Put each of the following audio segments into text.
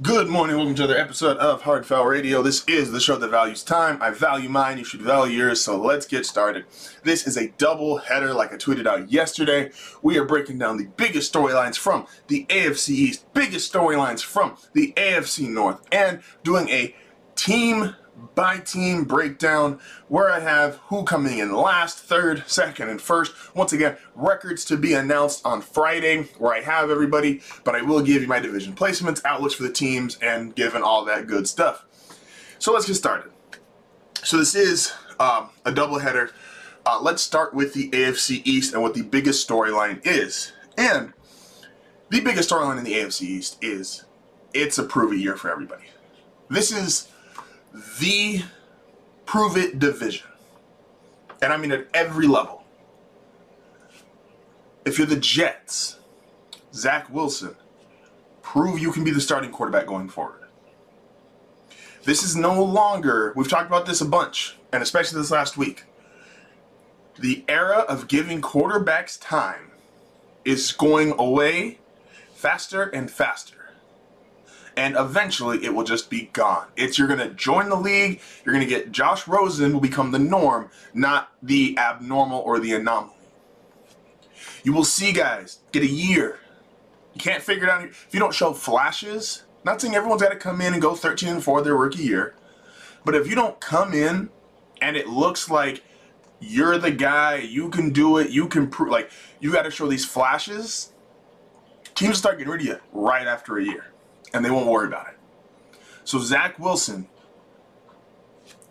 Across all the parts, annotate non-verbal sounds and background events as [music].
Good morning, welcome to another episode of Hard Foul Radio. This is the show that values time. I value mine, you should value yours, so let's get started. This is a double header, like I tweeted out yesterday. We are breaking down the biggest storylines from the AFC East, biggest storylines from the AFC North, and doing a team by team breakdown where I have who coming in last, third, second, and first. Once again, records to be announced on Friday where I have everybody, but I will give you my division placements, outlooks for the teams, and given all that good stuff. So let's get started. So this is um, a doubleheader. Uh, let's start with the AFC East and what the biggest storyline is. And the biggest storyline in the AFC East is it's a prove it year for everybody. This is the prove it division. And I mean at every level. If you're the Jets, Zach Wilson, prove you can be the starting quarterback going forward. This is no longer, we've talked about this a bunch, and especially this last week. The era of giving quarterbacks time is going away faster and faster and eventually it will just be gone. It's you're going to join the league, you're going to get Josh Rosen will become the norm, not the abnormal or the anomaly. You will see guys get a year. You can't figure it out if you don't show flashes. Not saying everyone's got to come in and go 13 and 4 their rookie year, but if you don't come in and it looks like you're the guy, you can do it, you can prove like you got to show these flashes. Teams start getting rid of you right after a year and they won't worry about it. So Zach Wilson,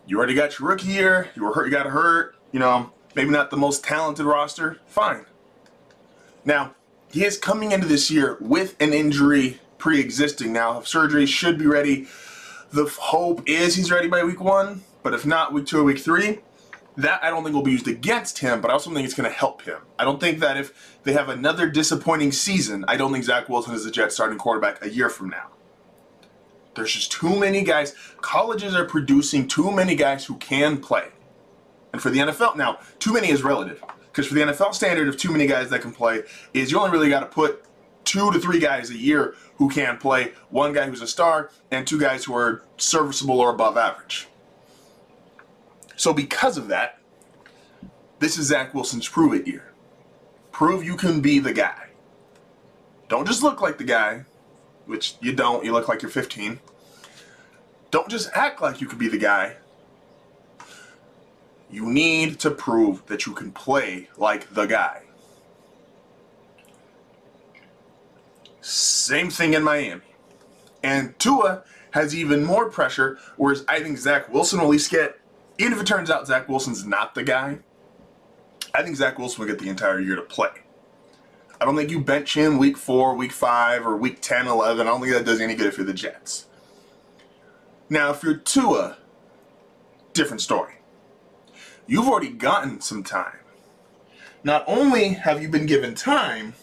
you already got your rookie year. You were hurt. You got hurt. You know, maybe not the most talented roster. Fine. Now he is coming into this year with an injury pre-existing. Now surgery should be ready. The hope is he's ready by week one, but if not, week two or week three. That I don't think will be used against him, but I also think it's going to help him. I don't think that if they have another disappointing season, I don't think Zach Wilson is the Jets starting quarterback a year from now. There's just too many guys. Colleges are producing too many guys who can play. And for the NFL, now, too many is relative. Because for the NFL standard of too many guys that can play, is you only really got to put two to three guys a year who can play, one guy who's a star, and two guys who are serviceable or above average. So because of that, this is Zach Wilson's prove it year. Prove you can be the guy. Don't just look like the guy, which you don't, you look like you're 15. Don't just act like you could be the guy. You need to prove that you can play like the guy. Same thing in Miami. And Tua has even more pressure, whereas I think Zach Wilson will at least get even if it turns out Zach Wilson's not the guy, I think Zach Wilson will get the entire year to play. I don't think you bench him week four, week five, or week 10, 11. I don't think that does any good if you're the Jets. Now, if you're Tua, different story. You've already gotten some time. Not only have you been given time,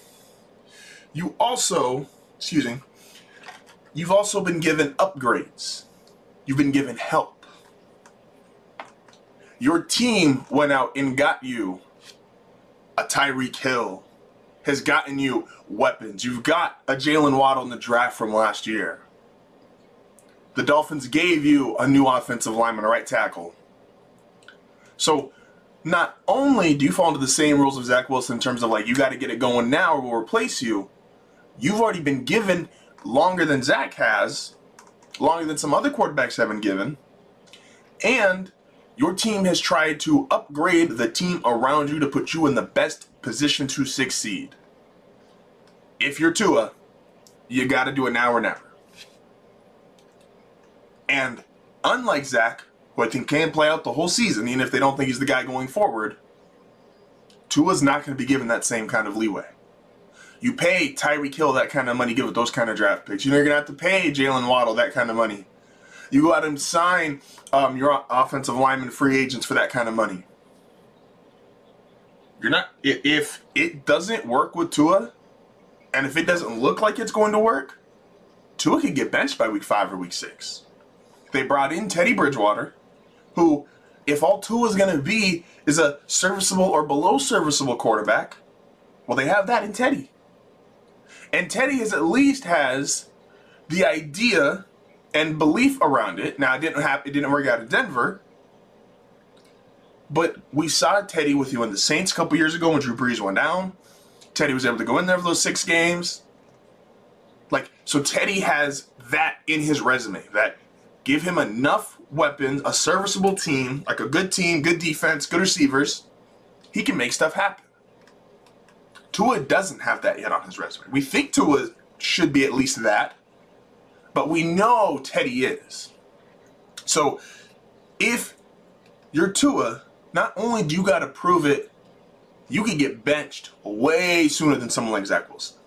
you also, excuse me, you've also been given upgrades. You've been given help. Your team went out and got you a Tyreek Hill, has gotten you weapons. You've got a Jaylen Waddle in the draft from last year. The Dolphins gave you a new offensive lineman, a right tackle. So not only do you fall into the same rules of Zach Wilson in terms of like you got to get it going now or we'll replace you, you've already been given longer than Zach has, longer than some other quarterbacks have been given, and your team has tried to upgrade the team around you to put you in the best position to succeed. If you're Tua, you got to do it now or never. And unlike Zach, who I think can play out the whole season, even if they don't think he's the guy going forward, Tua's not going to be given that same kind of leeway. You pay Tyreek Hill that kind of money, give it those kind of draft picks. You know you're going to have to pay Jaylen Waddle that kind of money you out and sign um, your offensive lineman free agents for that kind of money. You're not if it doesn't work with Tua, and if it doesn't look like it's going to work, Tua could get benched by week five or week six. They brought in Teddy Bridgewater, who, if all Tua is going to be is a serviceable or below serviceable quarterback, well, they have that in Teddy. And Teddy is at least has the idea and belief around it. Now it didn't happen. It didn't work out in Denver. But we saw Teddy with you in the Saints a couple years ago when Drew Brees went down. Teddy was able to go in there for those six games. Like, so Teddy has that in his resume. That give him enough weapons, a serviceable team, like a good team, good defense, good receivers. He can make stuff happen. Tua doesn't have that yet on his resume. We think Tua should be at least that, but we know Teddy is. So if you're Tua, not only do you got to prove it, you can get benched way sooner than someone like Zach Wilson.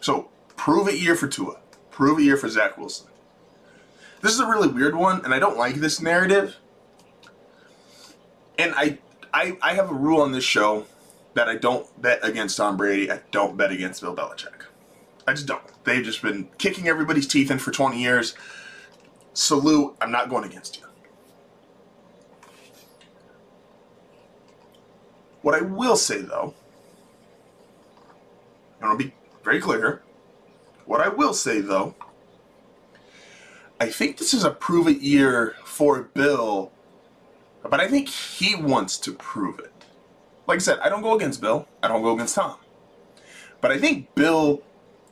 So prove it year for Tua. Prove it year for Zach Wilson. This is a really weird one, and I don't like this narrative. And I, I, I have a rule on this show that I don't bet against Tom Brady. I don't bet against Bill Belichick. I just don't. They've just been kicking everybody's teeth in for 20 years. Salute. I'm not going against you. What I will say, though, and I'll be very clear. What I will say, though, I think this is a prove it year for Bill, but I think he wants to prove it. Like I said, I don't go against Bill. I don't go against Tom. But I think Bill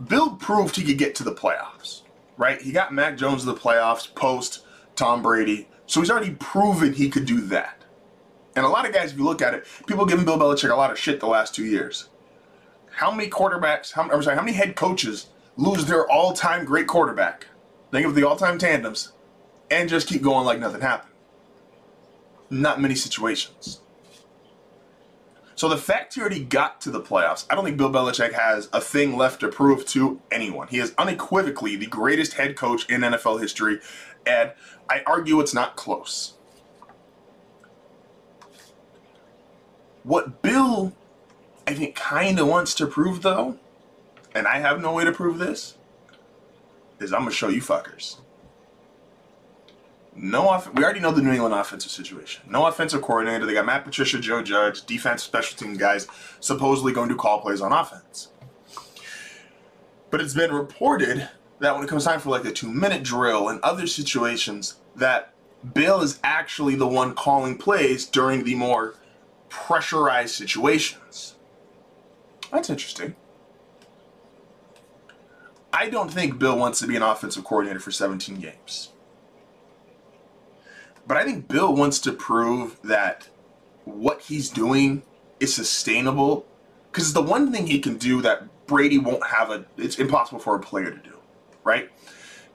Bill proved he could get to the playoffs, right? He got Mac Jones to the playoffs post Tom Brady. So he's already proven he could do that. And a lot of guys, if you look at it, people giving Bill Belichick a lot of shit the last two years. How many quarterbacks, how, I'm sorry, how many head coaches lose their all-time great quarterback? Think of the all-time tandems and just keep going like nothing happened. Not many situations. So the fact he already got to the playoffs, I don't think Bill Belichick has a thing left to prove to anyone. He is unequivocally the greatest head coach in NFL history, and I argue it's not close. What Bill, I think, kind of wants to prove, though, and I have no way to prove this, is I'm going to show you fuckers. No off- we already know the New England offensive situation. No offensive coordinator. They got Matt Patricia, Joe Judge, defense, special team guys, supposedly going to call plays on offense. But it's been reported that when it comes time for like a two minute drill and other situations, that Bill is actually the one calling plays during the more pressurized situations. That's interesting. I don't think Bill wants to be an offensive coordinator for 17 games. But I think Bill wants to prove that what he's doing is sustainable because the one thing he can do that Brady won't have a it's impossible for a player to do, right?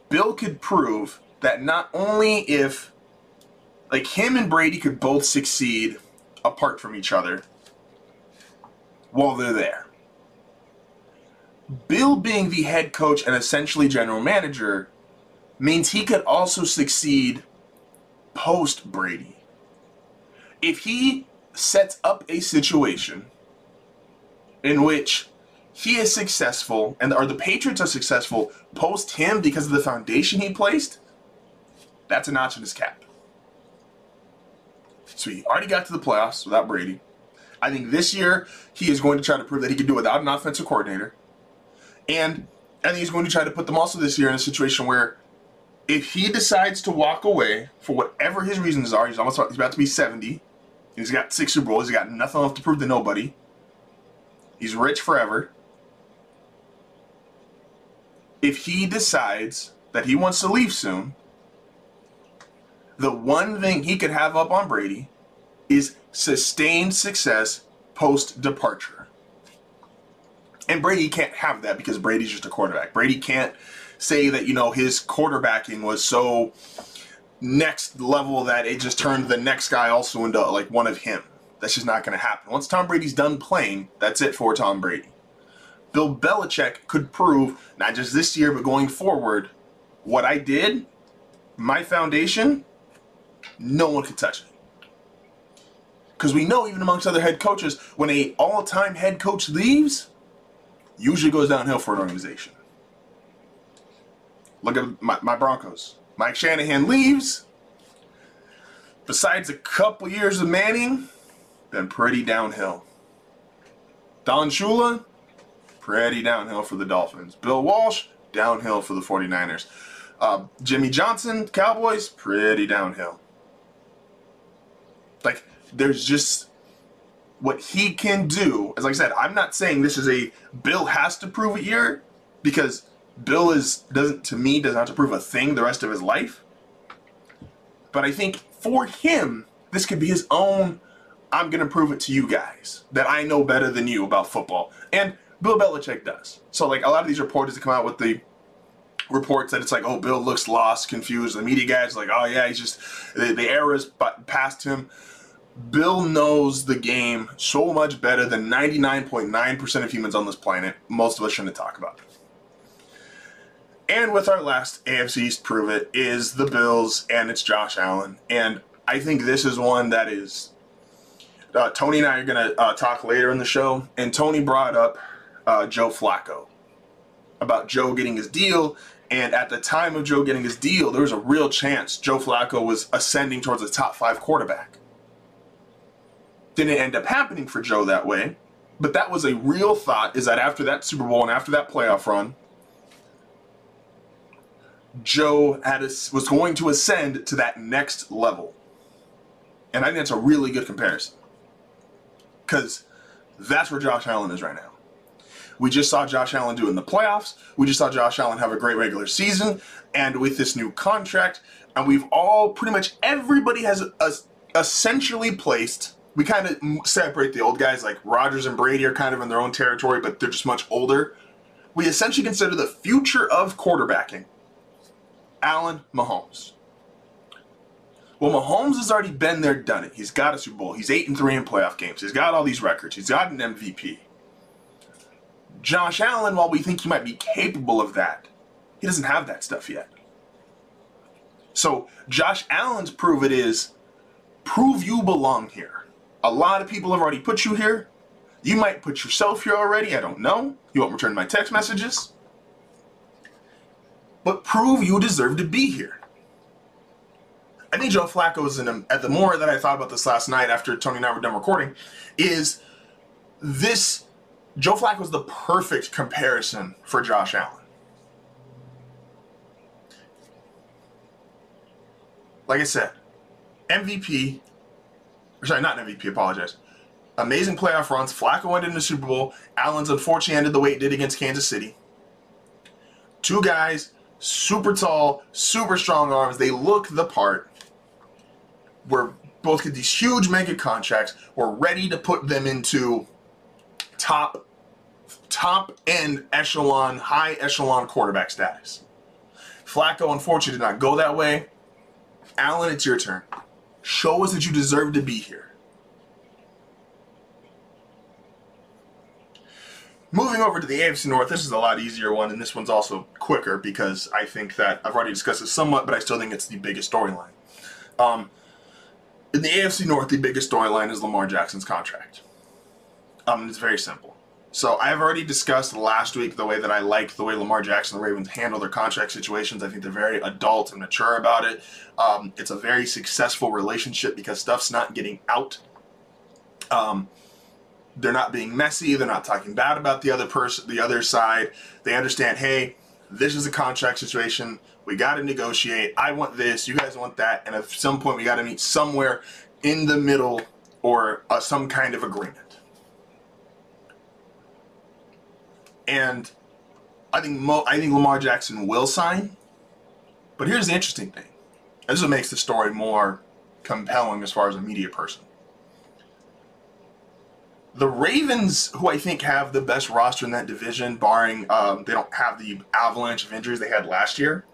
Bill could prove that not only if like him and Brady could both succeed apart from each other while they're there. Bill being the head coach and essentially general manager means he could also succeed post Brady. If he sets up a situation in which he is successful and or the Patriots are successful post him because of the foundation he placed, that's a notch in his cap. So he already got to the playoffs without Brady. I think this year he is going to try to prove that he can do it without an offensive coordinator. And I think he's going to try to put them also this year in a situation where if he decides to walk away for whatever his reasons are, he's almost he's about to be 70. He's got six Super Bowls. He's got nothing left to prove to nobody. He's rich forever. If he decides that he wants to leave soon, the one thing he could have up on Brady is sustained success post departure. And Brady can't have that because Brady's just a quarterback. Brady can't say that, you know, his quarterbacking was so next level that it just turned the next guy also into like one of him. That's just not going to happen. Once Tom Brady's done playing, that's it for Tom Brady. Bill Belichick could prove, not just this year, but going forward, what I did, my foundation, no one could touch it. Because we know, even amongst other head coaches, when a all-time head coach leaves, usually goes downhill for an organization. Look at my, my Broncos. Mike Shanahan leaves. Besides a couple years of Manning, been pretty downhill. Don Shula, pretty downhill for the Dolphins. Bill Walsh, downhill for the 49ers. Uh, Jimmy Johnson, Cowboys, pretty downhill. Like, there's just what he can do. As like I said, I'm not saying this is a Bill has to prove it year because Bill is doesn't to me doesn't have to prove a thing the rest of his life. But I think for him, this could be his own. I'm gonna prove it to you guys that I know better than you about football, and Bill Belichick does. So like a lot of these reporters that come out with the reports that it's like, oh, Bill looks lost, confused. The media guys like, oh yeah, he's just the, the era's past him. Bill knows the game so much better than 99.9% of humans on this planet. Most of us shouldn't talk about it. And with our last AFC East prove it is the Bills and it's Josh Allen. And I think this is one that is. Uh, Tony and I are going to uh, talk later in the show. And Tony brought up uh, Joe Flacco about Joe getting his deal. And at the time of Joe getting his deal, there was a real chance Joe Flacco was ascending towards a top five quarterback. Didn't end up happening for Joe that way. But that was a real thought is that after that Super Bowl and after that playoff run, Joe had a, was going to ascend to that next level. And I think that's a really good comparison. Because that's where Josh Allen is right now. We just saw Josh Allen do in the playoffs. We just saw Josh Allen have a great regular season. And with this new contract, and we've all pretty much everybody has a, essentially placed. We kind of separate the old guys like Rodgers and Brady are kind of in their own territory, but they're just much older. We essentially consider the future of quarterbacking Allen Mahomes. Well, Mahomes has already been there, done it. He's got a Super Bowl. He's eight and three in playoff games. He's got all these records. He's got an MVP. Josh Allen, while we think he might be capable of that, he doesn't have that stuff yet. So Josh Allen's prove it is prove you belong here. A lot of people have already put you here. You might put yourself here already. I don't know. You won't return my text messages. But prove you deserve to be here. I think Joe Flacco is in a, at the more that I thought about this last night after Tony and I were done recording, is this Joe Flacco was the perfect comparison for Josh Allen. Like I said, MVP, or sorry, not MVP, apologize. Amazing playoff runs. Flacco ended in the Super Bowl. Allen's unfortunately ended the way it did against Kansas City. Two guys, super tall, super strong arms. They look the part. We're both get these huge mega contracts. We're ready to put them into top top end echelon, high echelon quarterback status. Flacco, unfortunately, did not go that way. Allen, it's your turn. Show us that you deserve to be here. Moving over to the AFC North, this is a lot easier one, and this one's also quicker because I think that I've already discussed it somewhat, but I still think it's the biggest storyline. Um, in the AFC North, the biggest storyline is Lamar Jackson's contract. Um, it's very simple. So I've already discussed last week the way that I like the way Lamar Jackson and the Ravens handle their contract situations. I think they're very adult and mature about it. Um, it's a very successful relationship because stuff's not getting out. Um, they're not being messy. They're not talking bad about the other person, the other side. They understand, hey, this is a contract situation. We got to negotiate. I want this. You guys want that. And at some point, we got to meet somewhere in the middle or uh, some kind of agreement. And I think Mo, I think Lamar Jackson will sign. But here's the interesting thing. This is what makes the story more compelling as far as a media person. The Ravens, who I think have the best roster in that division, barring um, they don't have the avalanche of injuries they had last year,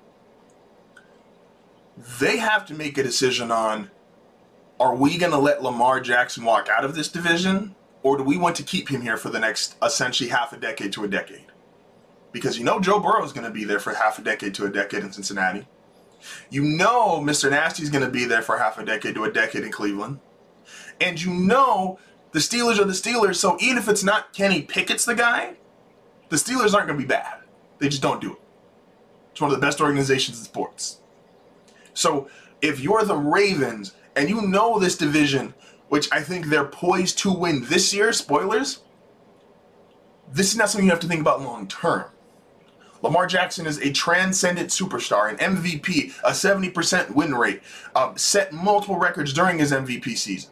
they have to make a decision on are we going to let Lamar Jackson walk out of this division or do we want to keep him here for the next essentially half a decade to a decade? Because you know Joe Burrow is going to be there for half a decade to a decade in Cincinnati. You know Mr. Nasty is going to be there for half a decade to a decade in Cleveland. And you know the Steelers are the Steelers, so even if it's not Kenny Pickett's the guy, the Steelers aren't going to be bad. They just don't do it. It's one of the best organizations in sports. So if you're the Ravens and you know this division which I think they're poised to win this year. Spoilers. This is not something you have to think about long term. Lamar Jackson is a transcendent superstar, an MVP, a 70% win rate, um, set multiple records during his MVP season.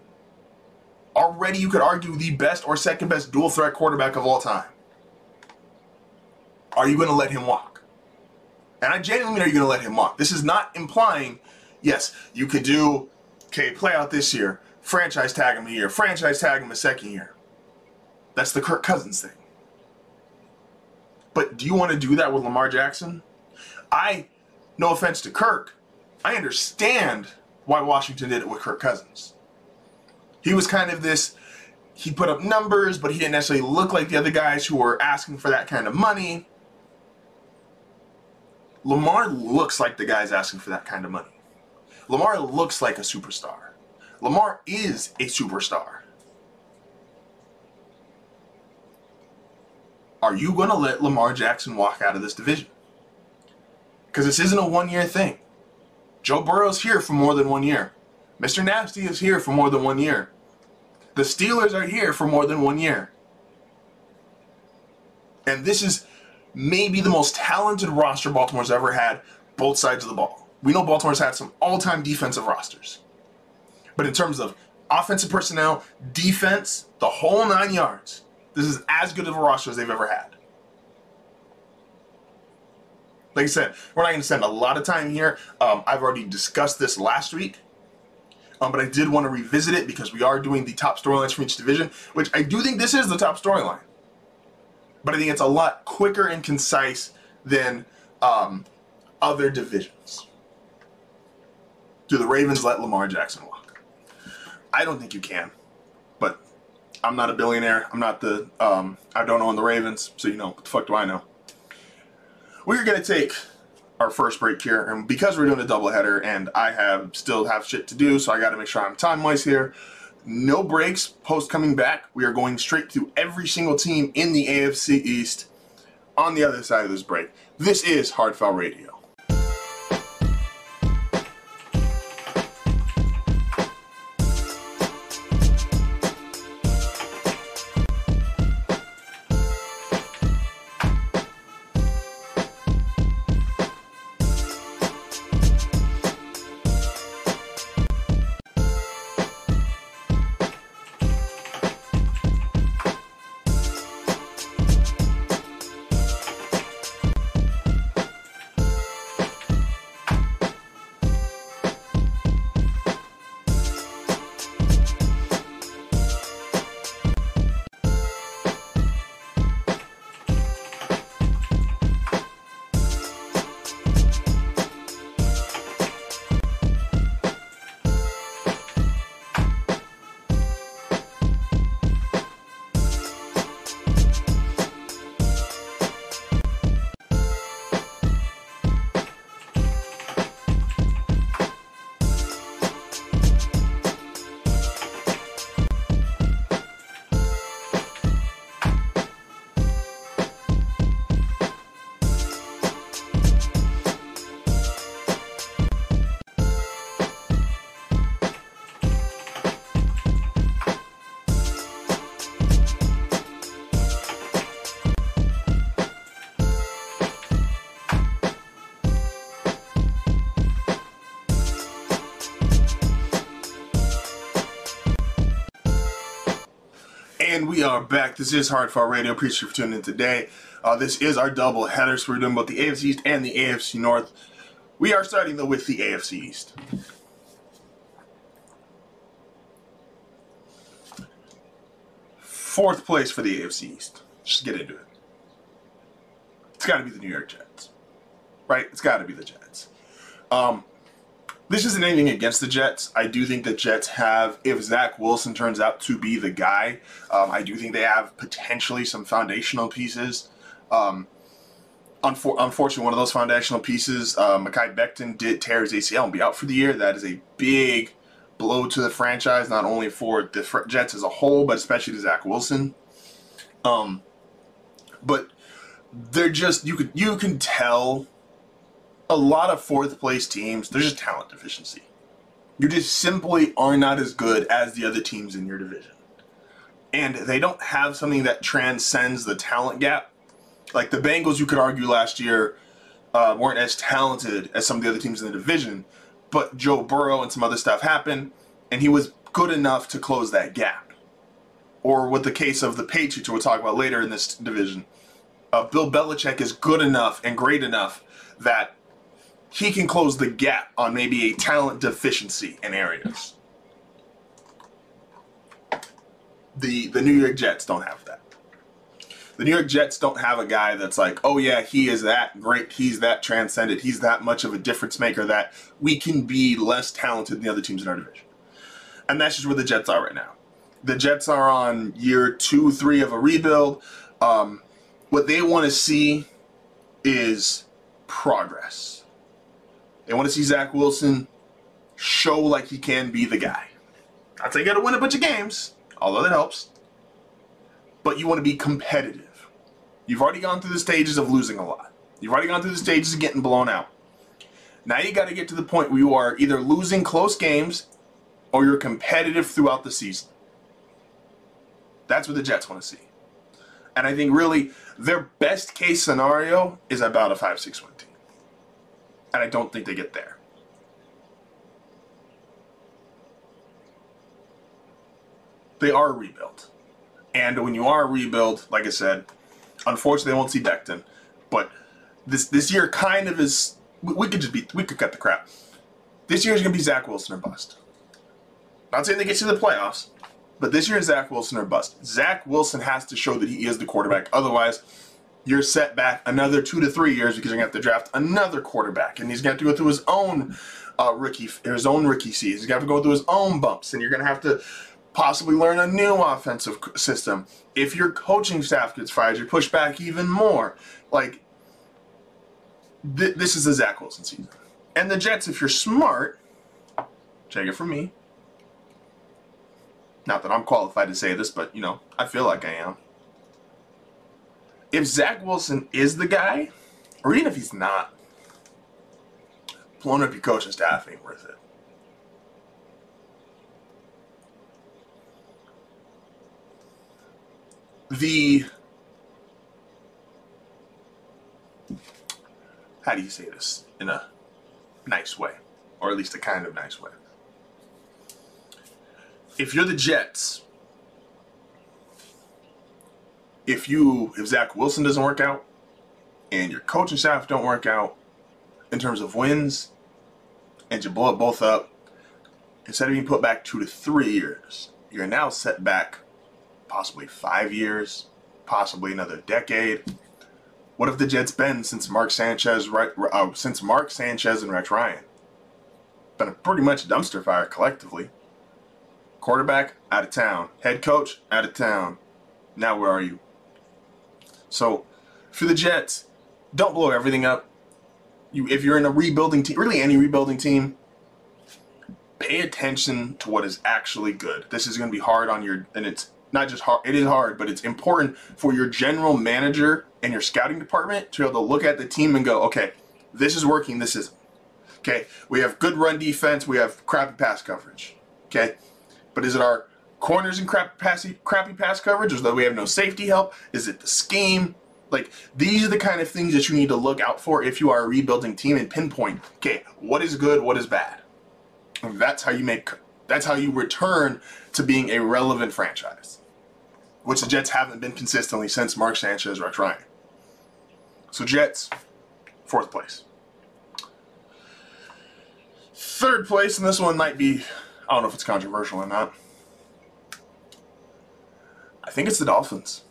Already, you could argue the best or second best dual threat quarterback of all time. Are you going to let him walk? And I genuinely mean, are you going to let him walk? This is not implying, yes, you could do, okay, play out this year, franchise tag him a year, franchise tag him a second year. That's the Kirk Cousins thing. But do you want to do that with Lamar Jackson? I, no offense to Kirk, I understand why Washington did it with Kirk Cousins. He was kind of this, he put up numbers, but he didn't necessarily look like the other guys who were asking for that kind of money. Lamar looks like the guys asking for that kind of money. Lamar looks like a superstar. Lamar is a superstar. Are you going to let Lamar Jackson walk out of this division? Because this isn't a one year thing. Joe Burrow's here for more than one year. Mr. Nasty is here for more than one year. The Steelers are here for more than one year. And this is maybe the most talented roster Baltimore's ever had, both sides of the ball. We know Baltimore's had some all time defensive rosters. But in terms of offensive personnel, defense, the whole nine yards, this is as good of a roster as they've ever had. Like I said, we're not going to spend a lot of time here. Um, I've already discussed this last week. Um, but I did want to revisit it because we are doing the top storylines from each division, which I do think this is the top storyline. But I think it's a lot quicker and concise than um, other divisions. Do the Ravens let Lamar Jackson walk? I don't think you can. But I'm not a billionaire. I'm not the, um, I don't own the Ravens. So, you know, what the fuck do I know? We're going to take our first break here, and because we're doing a doubleheader, and I have still have shit to do, so I got to make sure I'm time wise here. No breaks post coming back. We are going straight through every single team in the AFC East on the other side of this break. This is Hard Foul Radio. And we are back. This is Hard Foul Radio. Appreciate you for tuning in today. Uh, this is our double headers. we're doing both the AFC East and the AFC North. We are starting though with the AFC East. Fourth place for the AFC East. Just get into it. It's got to be the New York Jets, right? It's got to be the Jets. Um, this isn't anything against the Jets. I do think the Jets have, if Zach Wilson turns out to be the guy, um, I do think they have potentially some foundational pieces. Um, unfor- unfortunately, one of those foundational pieces, uh, Mekhi Becton, did tear his ACL and be out for the year. That is a big blow to the franchise, not only for the Jets as a whole, but especially to Zach Wilson. Um, but they're just you could you can tell a lot of fourth place teams, there's a talent deficiency. You just simply are not as good as the other teams in your division. And they don't have something that transcends the talent gap Like the Bengals, you could argue last year uh, weren't as talented as some of the other teams in the division, but Joe Burrow and some other stuff happened, and he was good enough to close that gap. Or with the case of the Patriots, we'll talk about later in this division, uh, Bill Belichick is good enough and great enough that he can close the gap on maybe a talent deficiency in areas. The the New York Jets don't have that. The New York Jets don't have a guy that's like, oh yeah, he is that great, he's that transcendent, he's that much of a difference maker that we can be less talented than the other teams in our division. And that's just where the Jets are right now. The Jets are on year two, three of a rebuild. Um, what they want to see is progress. They want to see Zach Wilson show like he can be the guy. I'd say you got to win a bunch of games, although that helps. But you want to be competitive. You've already gone through the stages of losing a lot. You've already gone through the stages of getting blown out. Now you got to get to the point where you are either losing close games or you're competitive throughout the season. That's what the Jets want to see. And I think really their best case scenario is about a 5 6 win team. And I don't think they get there. They are rebuilt. And when you are rebuilt, like I said, unfortunately, they won't see Becton. But this this year kind of is. We, we could just be. We could cut the crap. This year is going to be Zach Wilson or bust. Not saying they get to the playoffs, but this year is Zach Wilson or bust. Zach Wilson has to show that he is the quarterback. Otherwise, you're set back another two to three years because you're going to have to draft another quarterback, and he's going to have to go through his own uh, rookie, his own rookie season. He's going to have to go through his own bumps, and you're going to have to possibly learn a new offensive system. If your coaching staff gets fired, you push back even more. Like, th- this is the Zach Wilson season. And the Jets, if you're smart, take it from me. Not that I'm qualified to say this, but, you know, I feel like I am. If Zach Wilson is the guy, or even if he's not, blowing up your coaching staff ain't worth it. the how do you say this in a nice way or at least a kind of nice way if you're the jets if you if zach wilson doesn't work out and your coaching staff don't work out in terms of wins and you blow it both up instead of being put back two to three years you're now set back possibly five years, possibly another decade. What have the Jets been since Mark Sanchez, uh, since Mark Sanchez and Rex Ryan? Been a pretty much dumpster fire collectively. Quarterback out of town, head coach out of town. Now where are you? So, for the Jets, don't blow everything up. You, if you're in a rebuilding team, really any rebuilding team, pay attention to what is actually good. This is going to be hard on your, and it's not just hard, it is hard, but it's important for your general manager and your scouting department to be able to look at the team and go, okay, this is working, this isn't. Okay, we have good run defense, we have crappy pass coverage. Okay, but is it our corners and crappy pass, crappy pass coverage? Is that we have no safety help? Is it the scheme? Like these are the kind of things that you need to look out for if you are a rebuilding team and pinpoint. Okay, what is good, what is bad. That's how you make. That's how you return to being a relevant franchise which the Jets haven't been consistently since Mark Sanchez, Rex Ryan. So Jets, fourth place. Third place, and this one might be, I don't know if it's controversial or not. I think it's the Dolphins.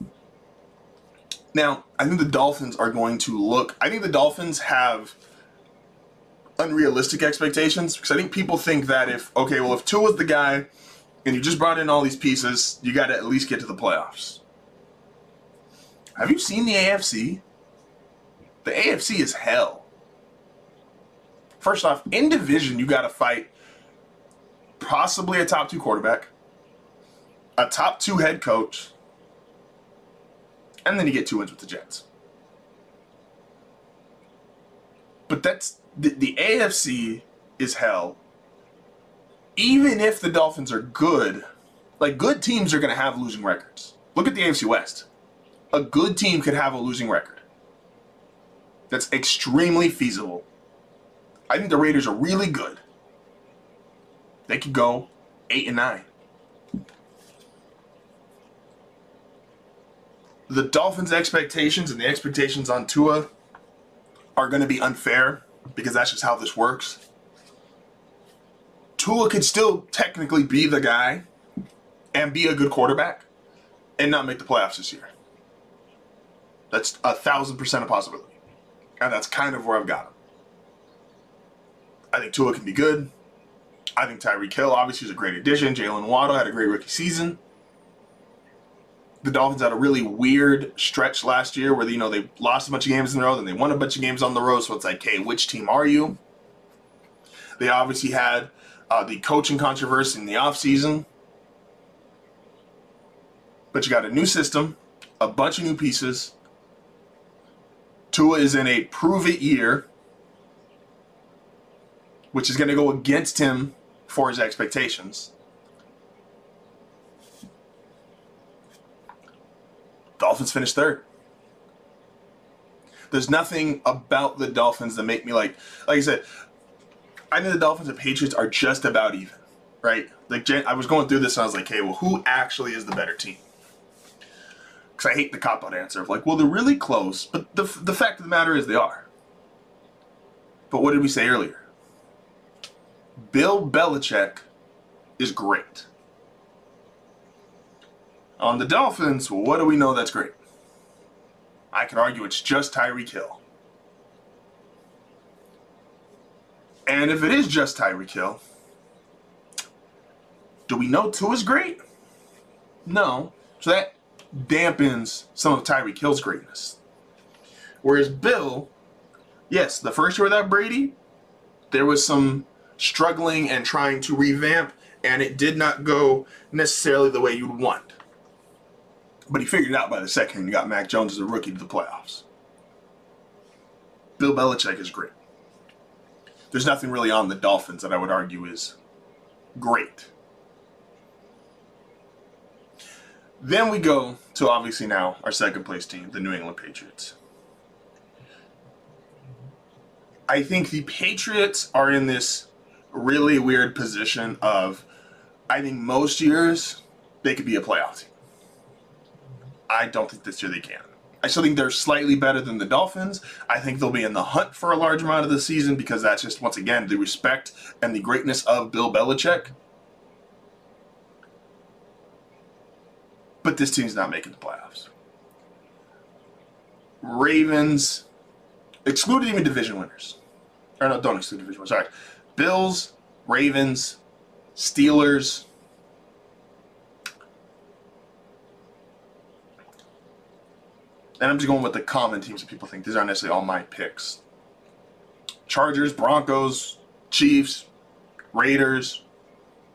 Now, I think the Dolphins are going to look, I think the Dolphins have unrealistic expectations because I think people think that if, okay, well, if Tua's the guy, and you just brought in all these pieces, you got to at least get to the playoffs. Have you seen the AFC? The AFC is hell. First off, in division, you got to fight possibly a top two quarterback, a top two head coach, and then you get two wins with the Jets. But that's the, the AFC is hell even if the Dolphins are good, like good teams are going to have losing records. Look at the AFC West. A good team could have a losing record. That's extremely feasible. I think the Raiders are really good. They could go eight and nine. The Dolphins' expectations and the expectations on Tua are going to be unfair because that's just how this works. Tua could still technically be the guy and be a good quarterback and not make the playoffs this year. That's a thousand percent a possibility. And that's kind of where I've got him. I think Tua can be good. I think Tyreek Hill obviously is a great addition. Jaylen Waddle had a great rookie season. The Dolphins had a really weird stretch last year where you know they lost a bunch of games in a row, then they won a bunch of games on the road. So it's like, hey, which team are you? They obviously had uh, the coaching controversy in the offseason. But you got a new system, a bunch of new pieces. Tua is in a prove it year, which is going to go against him for his expectations. Dolphins finished third. There's nothing about the Dolphins that make me like, like I said, I think the Dolphins and Patriots are just about even, right? Like I was going through this and I was like, hey, well, who actually is the better team? Because I hate the cop out answer of like, well, they're really close, but the the fact of the matter is they are. But what did we say earlier? Bill Belichick is great. On the Dolphins, what do we know that's great? I could argue it's just Tyreek Hill. And if it is just Tyreek Hill, do we know Tua is great? No. So that dampens some of Tyreek Hill's greatness. Whereas Bill, yes, the first year without Brady, there was some struggling and trying to revamp, and it did not go necessarily the way you'd want. But he figured it out by the second and got Mac Jones as a rookie to the playoffs. Bill Belichick is great. There's nothing really on the Dolphins that I would argue is great. Then we go to obviously now our second place team, the New England Patriots. I think the Patriots are in this really weird position of I think most years they could be a playoff team. I don't think this year they can. I still think they're slightly better than the Dolphins. I think they'll be in the hunt for a large amount of the season because that's just, once again, the respect and the greatness of Bill Belichick. But this team's not making the playoffs. Ravens, excluded even division winners. Or no, don't exclude division winners. Sorry. Bills, Ravens, Steelers, and I'm just going with the common teams that people think. These aren't necessarily all my picks. Chargers, Broncos, Chiefs, Raiders,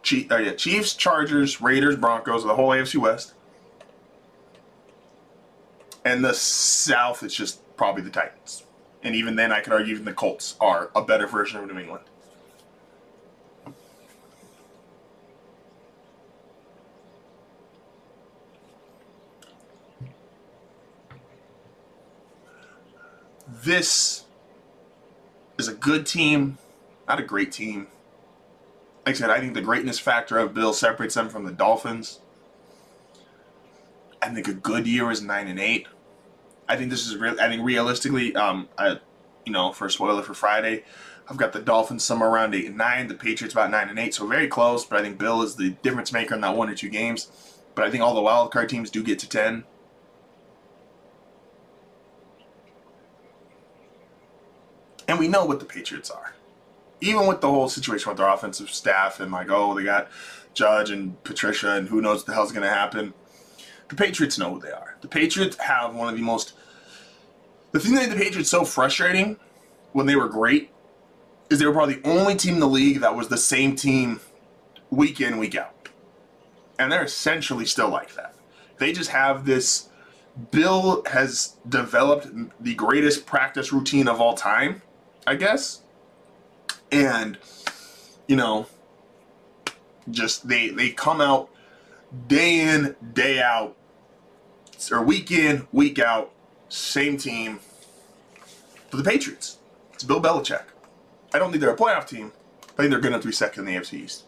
Chief, uh, yeah, Chiefs, Chargers, Raiders, Broncos, the whole AFC West. And the South, it's just probably the Titans. And even then, I could argue even the Colts are a better version of New England. This is a good team, not a great team. Like I said, I think the greatness factor of Bill separates them from the Dolphins. I think a good year is nine and eight. I think this is real. I think realistically, um, I, you know, for a spoiler for Friday, I've got the Dolphins somewhere around eight and nine. The Patriots about nine and eight, so very close. But I think Bill is the difference maker in that one or two games. But I think all the wild card teams do get to ten. And we know what the Patriots are. Even with the whole situation with their offensive staff and like, oh, they got Judge and Patricia and who knows what the hell's going to happen. The Patriots know who they are. The Patriots have one of the most. The thing that made the Patriots so frustrating when they were great is they were probably the only team in the league that was the same team week in, week out. And they're essentially still like that. They just have this. Bill has developed the greatest practice routine of all time I guess. And you know, just they they come out day in, day out, or week in, week out, same team. for the Patriots, it's Bill Belichick. I don't think they're a playoff team, I think they're good enough to be second in the AFC East.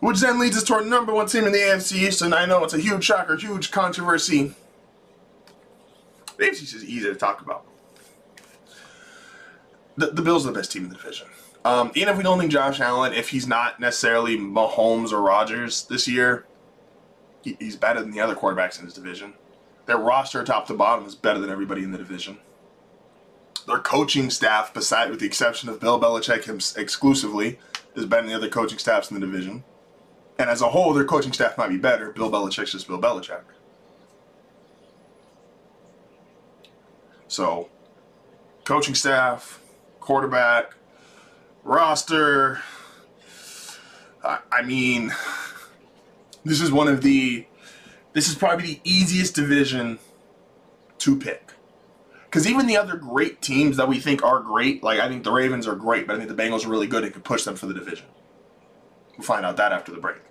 Which then leads us to our number one team in the AFC East, and I know it's a huge shocker, huge controversy. The AFC East is easy to talk about. The, the Bills are the best team in the division. Um, even if we don't think Josh Allen, if he's not necessarily Mahomes or Rodgers this year, he, he's better than the other quarterbacks in his division. Their roster, top to bottom, is better than everybody in the division. Their coaching staff, beside with the exception of Bill Belichick him, exclusively, is better than the other coaching staffs in the division. And as a whole, their coaching staff might be better. Bill Belichick's just Bill Belichick. So, coaching staff, quarterback, roster. I, I mean, this is one of the. This is probably the easiest division to pick. Because even the other great teams that we think are great, like I think the Ravens are great, but I think the Bengals are really good and could push them for the division. We'll find out that after the break.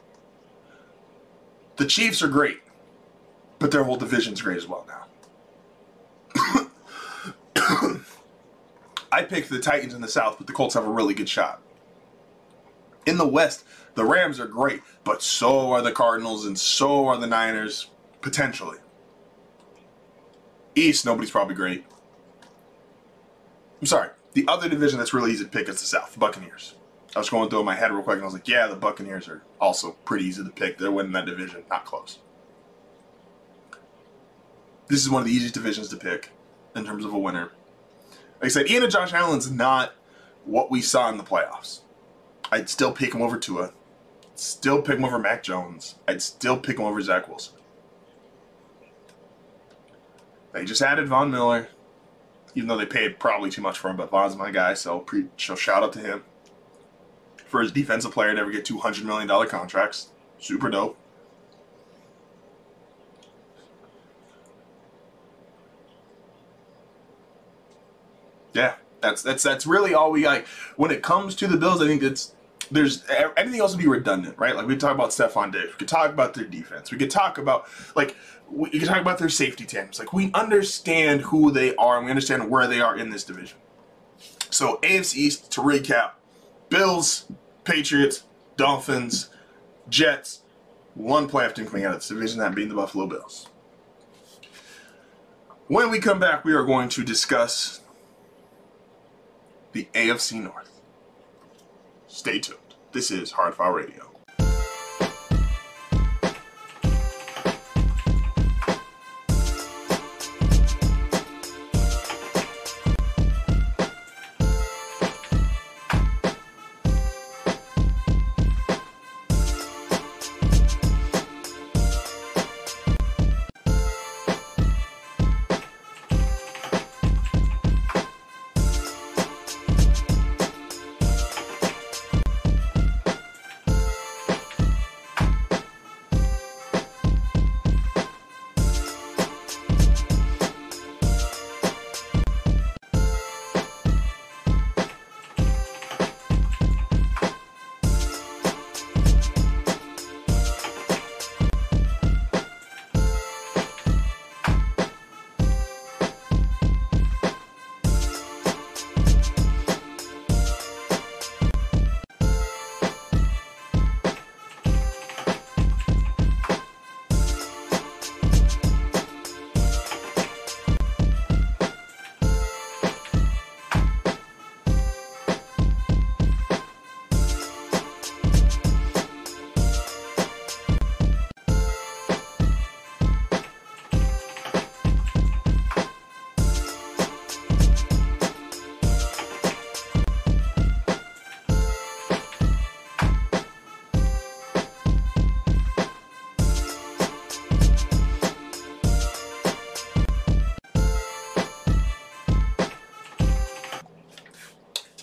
The Chiefs are great, but their whole division's great as well now. I picked the Titans in the South, but the Colts have a really good shot. In the West, the Rams are great, but so are the Cardinals and so are the Niners, potentially. East, nobody's probably great. I'm sorry. The other division that's really easy to pick is the South, the Buccaneers. I was going through my head real quick, and I was like, yeah, the Buccaneers are also pretty easy to pick. They're winning that division, not close. This is one of the easiest divisions to pick in terms of a winner. Like I said, Ian and Josh Allen's not what we saw in the playoffs. I'd still pick him over Tua. Still pick him over Mac Jones. I'd still pick him over Zach Wilson. They just added Von Miller, even though they paid probably too much for him. But Von's my guy, so, pre- so shout out to him for his defensive player to ever get two hundred million dollar contracts. Super dope. Yeah, that's that's that's really all we like. When it comes to the Bills, I think it's there's everything else would be redundant, right? Like we talk about Stefon Diggs, we could talk about their defense, we could talk about like we could talk about their safety teams. Like we understand who they are and we understand where they are in this division. So AFC East to recap: Bills, Patriots, Dolphins, Jets, one playoff team coming out of this division, that being the Buffalo Bills. When we come back, we are going to discuss the AFC North. Stay tuned. This is Hardfire Radio.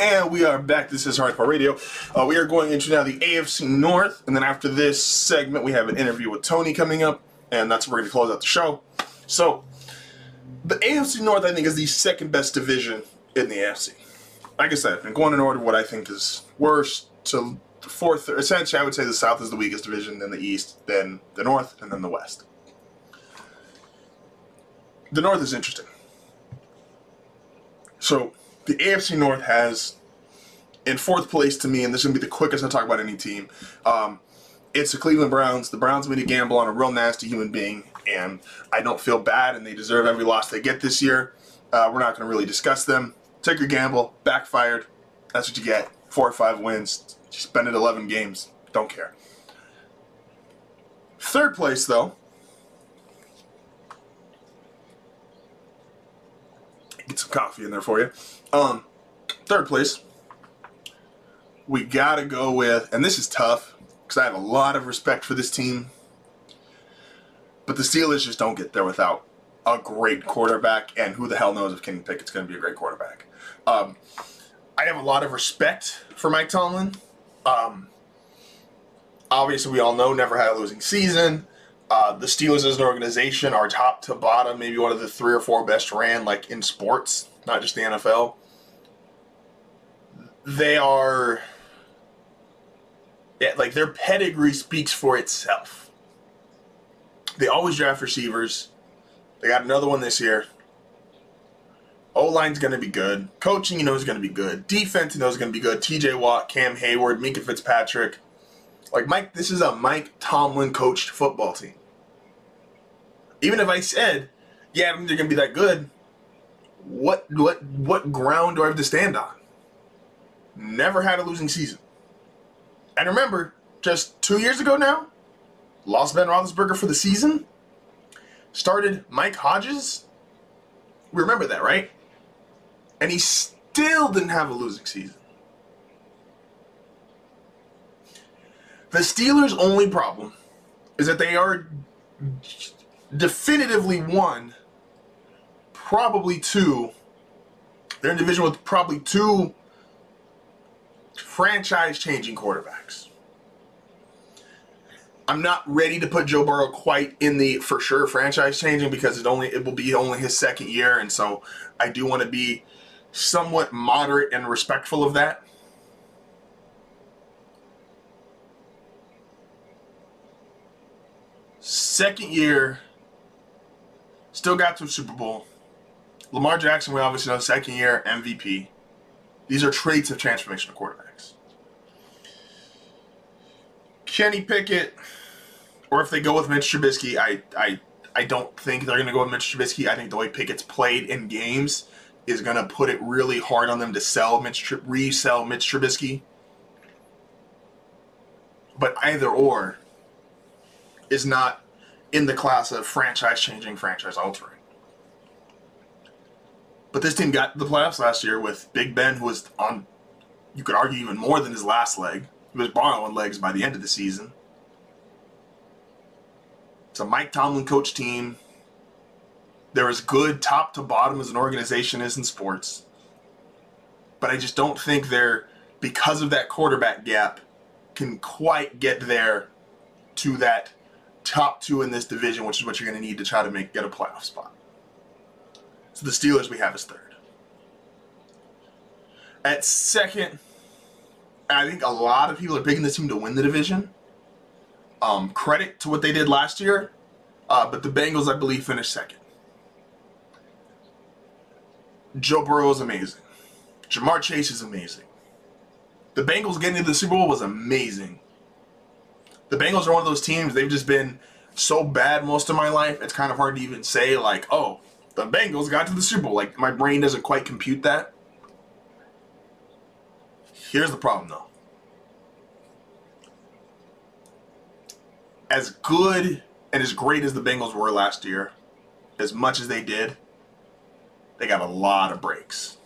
And we are back. This is Hardcore Radio. Uh, we are going into now the AFC North, and then after this segment, we have an interview with Tony coming up, and that's where we're going to close out the show. So, the AFC North, I think, is the second best division in the AFC. Like I said, and going in order, what I think is worst to fourth. Essentially, I would say the South is the weakest division, then the East, then the North, and then the West. The North is interesting So the AFC North has in fourth place to me, and this is gonna be the quickest I talk about any team. Um, it's the Cleveland Browns. The Browns made a gamble on a real nasty human being, and I don't feel bad, and they deserve every loss they get this year. Uh, we're not going to really discuss them. Took your gamble, backfired. That's what you get. Four or five wins. You spend it 11 games. Don't care. Third place, though. Get some coffee in there for you. Um, third place. We got to go with, and this is tough because I have a lot of respect for this team. But the Steelers just don't get there without a great quarterback, and who the hell knows if Kenny Pickett's going to be a great quarterback. Um, I have a lot of respect for Mike Tomlin. Um, obviously, we all know never had a losing season. Uh, the Steelers as an organization are top to bottom, maybe one of the three or four best ran like in sports, not just the NFL. They are yeah, like their pedigree speaks for itself. They always draft receivers. They got another one this year. O line's going to be good. Coaching, you know, is going to be good. Defense, you know, is going to be good. TJ Watt, Cam Hayward, Minkah Fitzpatrick. Like, Mike, this is a Mike Tomlin coached football team. Even if I said, yeah, they're going to be that good, what, what, what ground do I have to stand on? Never had a losing season. And remember, just two years ago now, lost Ben Roethlisberger for the season, started Mike Hodges. We remember that, right? And he still didn't have a losing season. The Steelers' only problem is that they are definitively one, probably two. They're in division with probably two franchise changing quarterbacks. I'm not ready to put Joe Burrow quite in the for sure franchise changing because it only it will be only his second year, and so I do want to be somewhat moderate and respectful of that. Second year, still got to Super Bowl. Lamar Jackson, we obviously know, second year MVP. These are traits of transformational quarterbacks. Kenny Pickett, or if they go with Mitch Trubisky, I I I don't think they're going to go with Mitch Trubisky. I think the way Pickett's played in games is going to put it really hard on them to sell Mitch resell Mitch Trubisky. But either or is not in the class of franchise changing, franchise altering. But this team got the playoffs last year with Big Ben, who was on, you could argue, even more than his last leg. Was borrowing legs by the end of the season. It's a Mike Tomlin coach team. They're as good top to bottom as an organization is in sports. But I just don't think they're, because of that quarterback gap, can quite get there to that top two in this division, which is what you're going to need to try to make get a playoff spot. So the Steelers we have as third. At second, I think a lot of people are picking this team to win the division. Um, credit to what they did last year, uh, but the Bengals, I believe, finished second. Joe Burrow is amazing. Ja'Marr Chase is amazing. The Bengals getting to the Super Bowl was amazing. The Bengals are one of those teams, they've just been so bad most of my life, it's kind of hard to even say, like, oh, the Bengals got to the Super Bowl. Like, my brain doesn't quite compute that. Here's the problem, though. As good and as great as the Bengals were last year, as much as they did, they got a lot of breaks.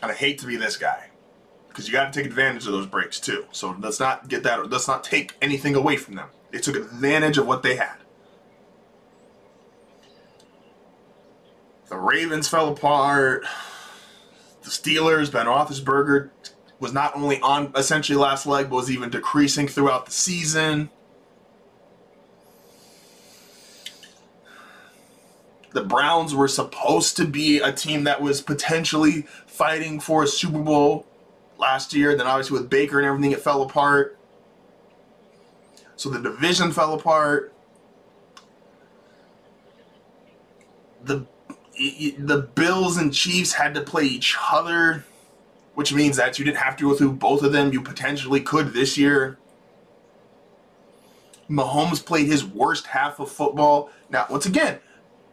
And I hate to be this guy because you got to take advantage of those breaks too. So let's not get that. Let's not take anything away from them. They took advantage of what they had. The Ravens fell apart. The Steelers, Ben Roethlisberger was not only on essentially last leg, but was even decreasing throughout the season. The Browns were supposed to be a team that was potentially fighting for a Super Bowl last year. Then obviously with Baker and everything, it fell apart. So the division fell apart. The the Bills and Chiefs had to play each other, which means that you didn't have to go through both of them. You potentially could this year. Mahomes played his worst half of football. Now, once again,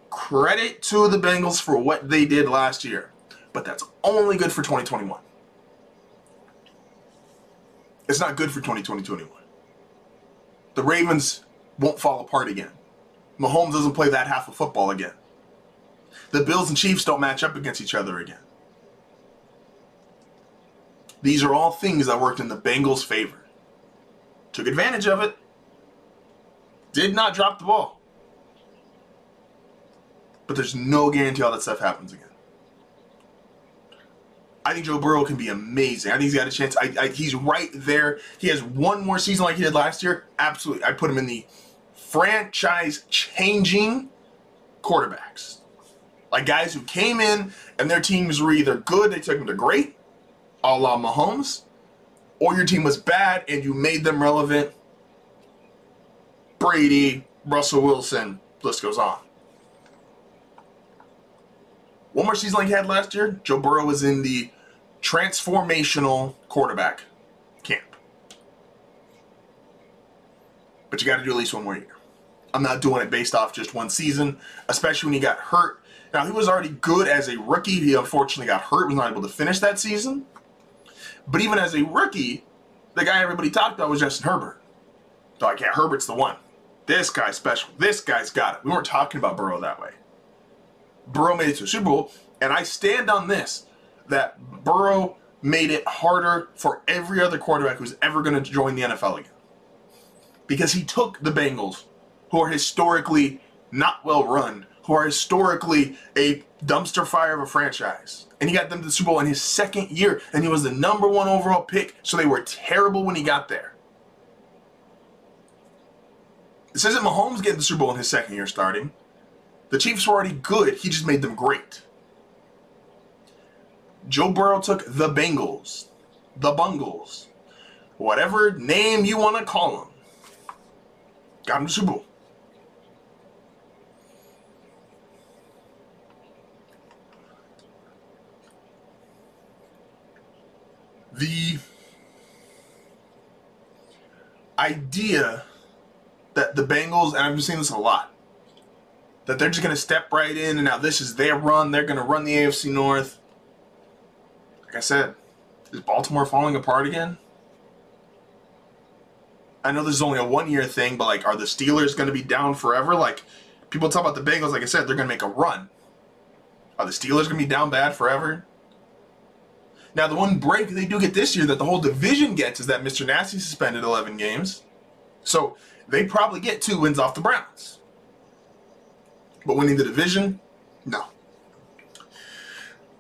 credit to the Bengals for what they did last year, but that's only good for 2021. It's not good for 2020 The Ravens won't fall apart again. Mahomes doesn't play that half of football again. The Bills and Chiefs don't match up against each other again. These are all things that worked in the Bengals' favor. Took advantage of it. Did not drop the ball. But there's no guarantee all that stuff happens again. I think Joe Burrow can be amazing. I think he's got a chance. I, I, he's right there. He has one more season like he did last year. Absolutely. I put him in the franchise changing quarterbacks. Like guys who came in and their teams were either good, they took them to great, a la Mahomes, or your team was bad and you made them relevant. Brady, Russell Wilson, list goes on. One more season like he had last year, Joe Burrow was in the transformational quarterback camp. But you got to do at least one more year. I'm not doing it based off just one season, especially when he got hurt. Now, he was already good as a rookie. He unfortunately got hurt, was not able to finish that season. But even as a rookie, the guy everybody talked about was Justin Herbert. Like, yeah, Herbert's the one. This guy's special. This guy's got it. We weren't talking about Burrow that way. Burrow made it to a Super Bowl, and I stand on this that Burrow made it harder for every other quarterback who's ever going to join the NFL again. Because he took the Bengals, who are historically not well run, who are historically a dumpster fire of a franchise. And he got them to the Super Bowl in his second year, and he was the number one overall pick, so they were terrible when he got there. This isn't Mahomes getting the Super Bowl in his second year starting. The Chiefs were already good, he just made them great. Joe Burrow took the Bengals, the Bungles, whatever name you want to call them, got him to Super Bowl. The idea that the Bengals, and I've been seeing this a lot, that they're just going to step right in and now this is their run, they're going to run the AFC North like I said, is Baltimore falling apart again? I know this is only a one year thing, but like, are the Steelers going to be down forever? Like, people talk about the Bengals, like I said, they're going to make a run. Are the Steelers going to be down bad forever? Now, the one break they do get this year that the whole division gets is that Mr. Nasty suspended 11 games. So they probably get two wins off the Browns. But winning the division, no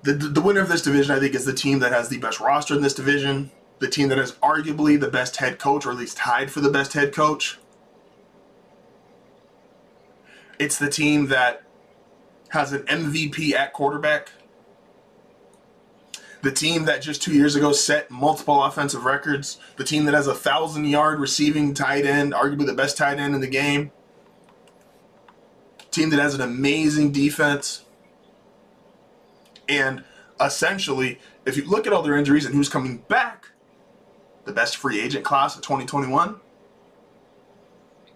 the, the winner of this division, I think, is the team that has the best roster in this division, the team that has arguably the best head coach, or at least tied for the best head coach. It's the team that has an MVP at quarterback. The team that just two years ago set multiple offensive records. The team that has a thousand yard receiving tight end, arguably the best tight end in the game. Team that has an amazing defense. And essentially, if you look at all their injuries and who's coming back, the best free agent class of 2021,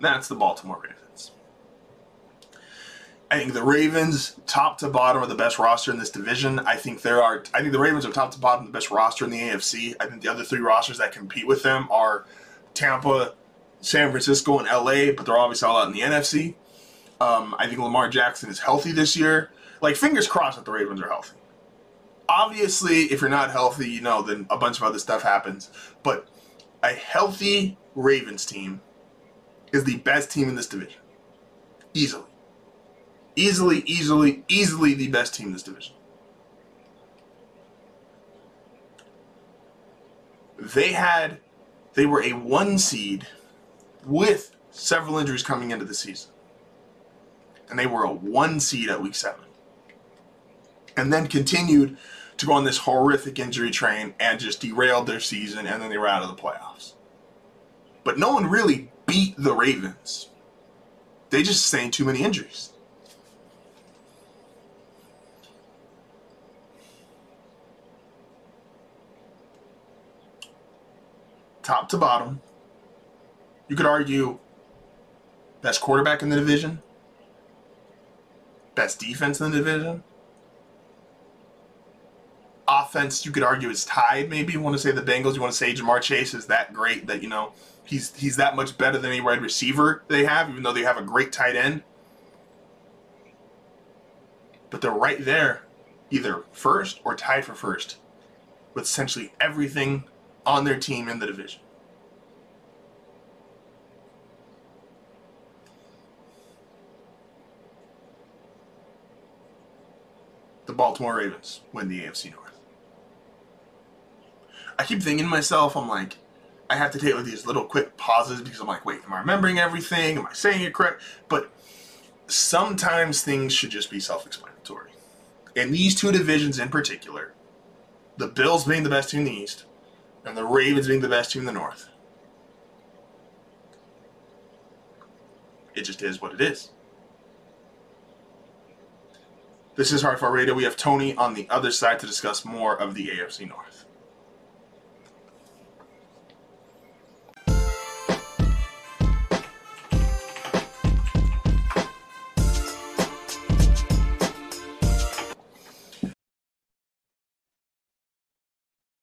that's the Baltimore Ravens. I think the Ravens, top to bottom, are the best roster in this division. I think there are. I think the Ravens are top to bottom the best roster in the AFC. I think the other three rosters that compete with them are Tampa, San Francisco, and LA, but they're obviously all out in the NFC. Um, I think Lamar Jackson is healthy this year. Like fingers crossed that the Ravens are healthy obviously, if you're not healthy, you know, then a bunch of other stuff happens. But a healthy Ravens team is the best team in this division. Easily. Easily, easily, easily the best team in this division. They had, they were a one seed with several injuries coming into the season. And they were a one seed at week seven. And then continued to go on this horrific injury train and just derailed their season, and then they were out of the playoffs. But no one really beat the Ravens. They just sustained too many injuries. Top to bottom. You could argue best quarterback in the division, best defense in the division. Offense, you could argue is tied. Maybe you want to say the Bengals. You want to say Ja'Marr Chase is that great that you know he's he's that much better than any wide receiver they have, even though they have a great tight end. But they're right there, either first or tied for first, with essentially everything on their team in the division. The Baltimore Ravens win the AFC North. I keep thinking to myself, I'm like, I have to take like these little quick pauses because I'm like, wait, am I remembering everything? Am I saying it correct? But sometimes things should just be self explanatory. In these two divisions in particular, the Bills being the best team in the East and the Ravens being the best team in the North, it just is what it is. This is Hard Fought Radio. We have Tony on the other side to discuss more of the AFC North.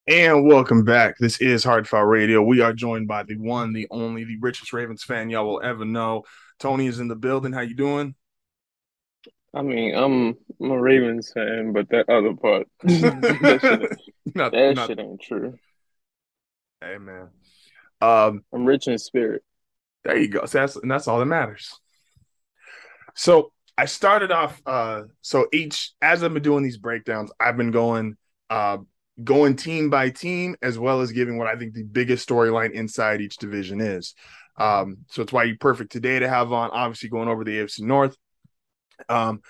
And welcome back. This is Hard Fought Radio. We are joined by the one, the only, the richest Ravens fan y'all will ever know. Tony is in the building. How you doing? I mean, I'm, I'm a Ravens fan, but that other part, [laughs] that, shit, [laughs] not, that not, shit ain't true. Hey man, um, I'm rich in spirit. There you go. So that's and that's all that matters. So I started off. Uh, so each as I've been doing these breakdowns, I've been going uh going team by team as well as giving what I think the biggest storyline inside each division is. Um, so it's why you perfect today to have on, obviously going over the AFC North. Um,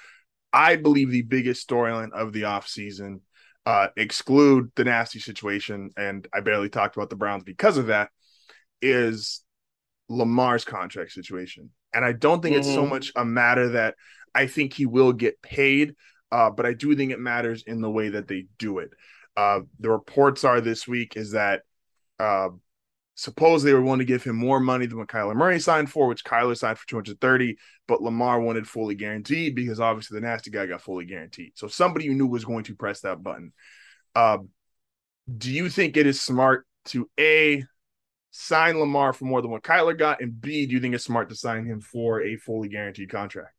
I believe the biggest storyline of the offseason, uh, exclude the nasty situation, and I barely talked about the Browns because of that, is Lamar's contract situation. And I don't think mm-hmm. it's so mm-hmm. much a matter that I think he will get paid, uh, but I do think it matters in the way that they do it. Uh, the reports are this week is that uh, suppose they were willing to give him more money than what Kyler Murray signed for, which Kyler signed for 230, but Lamar wanted fully guaranteed because obviously the nasty guy got fully guaranteed. So somebody you knew was going to press that button. Uh, do you think it is smart to A, sign Lamar for more than what Kyler got, and B, do you think it's smart to sign him for a fully guaranteed contract?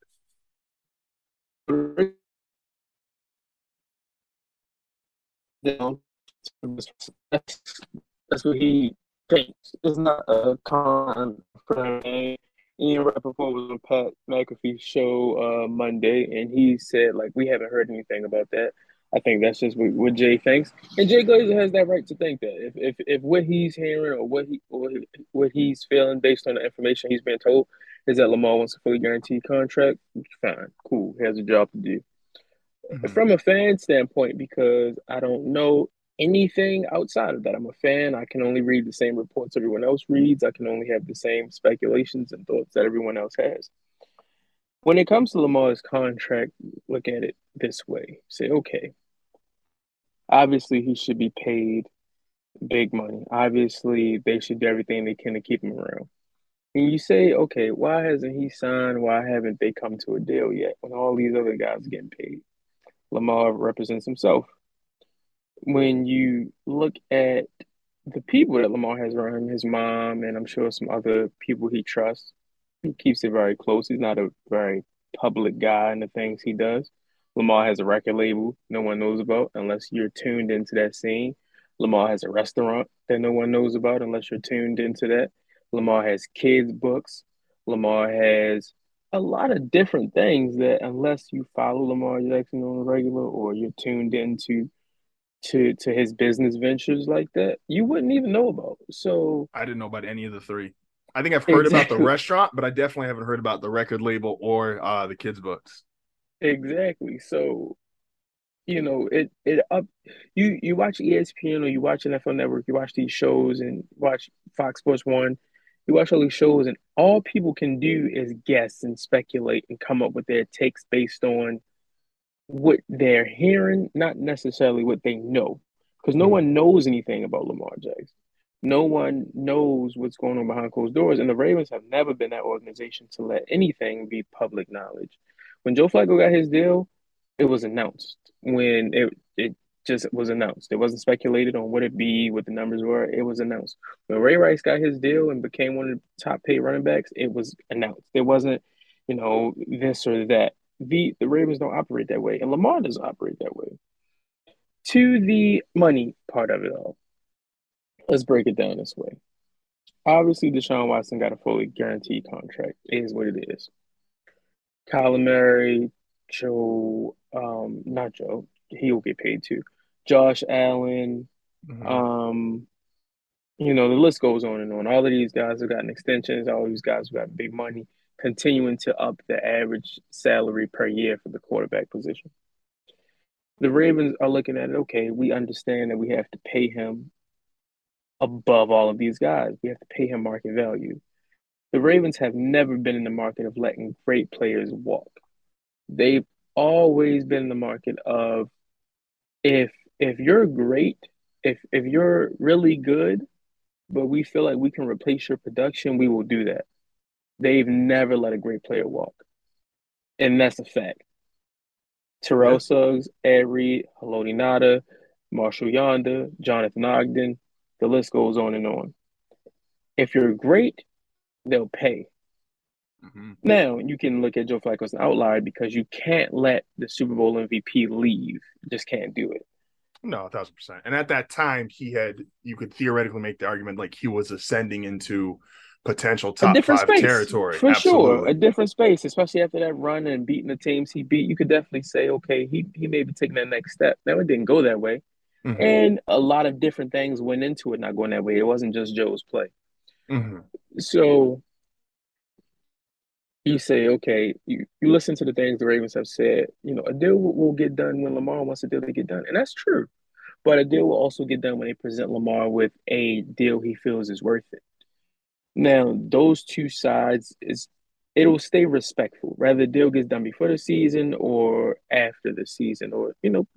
That's, what he thinks. It's not a con for him. Ian Rapoport was on Pat McAfee's show uh, Monday, and he said like we haven't heard anything about that. I think that's just what, what Jay thinks, and Jay Glazer has that right to think that. If if, if what he's hearing or what he or what he's feeling based on the information he's been told is that Lamar wants a fully guaranteed contract, fine, cool, he has a job to do mm-hmm. from a fan standpoint because I don't know anything outside of that. I'm a fan. I can only read the same reports everyone else reads. I can only have the same speculations and thoughts that everyone else has. When it comes to Lamar's contract, look at it this way. Say, okay, obviously he should be paid big money. Obviously, they should do everything they can to keep him around. And you say, okay, why hasn't he signed? Why haven't they come to a deal yet when all these other guys are getting paid? Lamar represents himself. When you look at the people that Lamar has around him, his mom, and I'm sure some other people he trusts, he keeps it very close. He's not a very public guy in the things he does. Lamar has a record label no one knows about unless you're tuned into that scene. Lamar has a restaurant that no one knows about unless you're tuned into that. Lamar has kids' books. Lamar has a lot of different things that unless you follow Lamar Jackson on a regular or you're tuned into to to his business ventures like that, you wouldn't even know about. So I didn't know about any of the three. I think I've heard exactly. about the restaurant, but I definitely haven't heard about the record label or uh, the kids' books. Exactly. So, you know, it it up. You you watch ESPN or you watch NFL Network, you watch these shows and watch Fox Sports One you watch all these shows, and all people can do is guess and speculate and come up with their takes based on what they're hearing, not necessarily what they know, because no mm-hmm. one knows anything about Lamar Jackson. No one knows what's going on behind closed doors, and the Ravens have never been that organization to let anything be public knowledge. When Joe Flacco got his deal, it was announced. When it it just was announced, it wasn't speculated on what it be, what the numbers were. It was announced. When Ray Rice got his deal and became one of the top paid running backs, it was announced. There wasn't, you know, this or that. The the Ravens don't operate that way, and Lamar doesn't operate that way. To the money part of it all, let's break it down this way. Obviously, Deshaun Watson got a fully guaranteed contract. It is what it is. Kyler Murray, Joe, um, not Joe, he will get paid too. Josh Allen, mm-hmm. um, you know, the list goes on and on. All of these guys have gotten extensions. All these guys have got big money, continuing to up the average salary per year for the quarterback position. The Ravens are looking at it. Okay, we understand that we have to pay him above all of these guys. We have to pay him market value. The Ravens have never been in the market of letting great players walk. They've always been in the market of if if you're great, if if you're really good, but we feel like we can replace your production, we will do that. They've never let a great player walk. And that's a fact. Terrell yeah. Suggs, Ed Reed, Haloti Ngata, Marshall Yanda, Jonathan Ogden, the list goes on and on. If you're great, they'll pay. Mm-hmm. Now you can look at Joe Flacco as an outlier because you can't let the Super Bowl MVP leave. You just can't do it. No, a thousand percent. And at that time, he had you could theoretically make the argument like he was ascending into potential top five space, territory. For Absolutely. sure. A different space, especially after that run and beating the teams he beat. You could definitely say, okay, he he may be taking that next step. Now it didn't go that way. Mm-hmm. And a lot of different things went into it not going that way. It wasn't just Joe's play. Mm-hmm. So you say, okay, you, you listen to the things the Ravens have said, you know, a deal will, will get done when Lamar wants a deal to get done. And that's true. But a deal will also get done when they present Lamar with a deal he feels is worth it. Now, those two sides is it'll stay respectful. Whether the deal gets done before the season or after the season or, you know,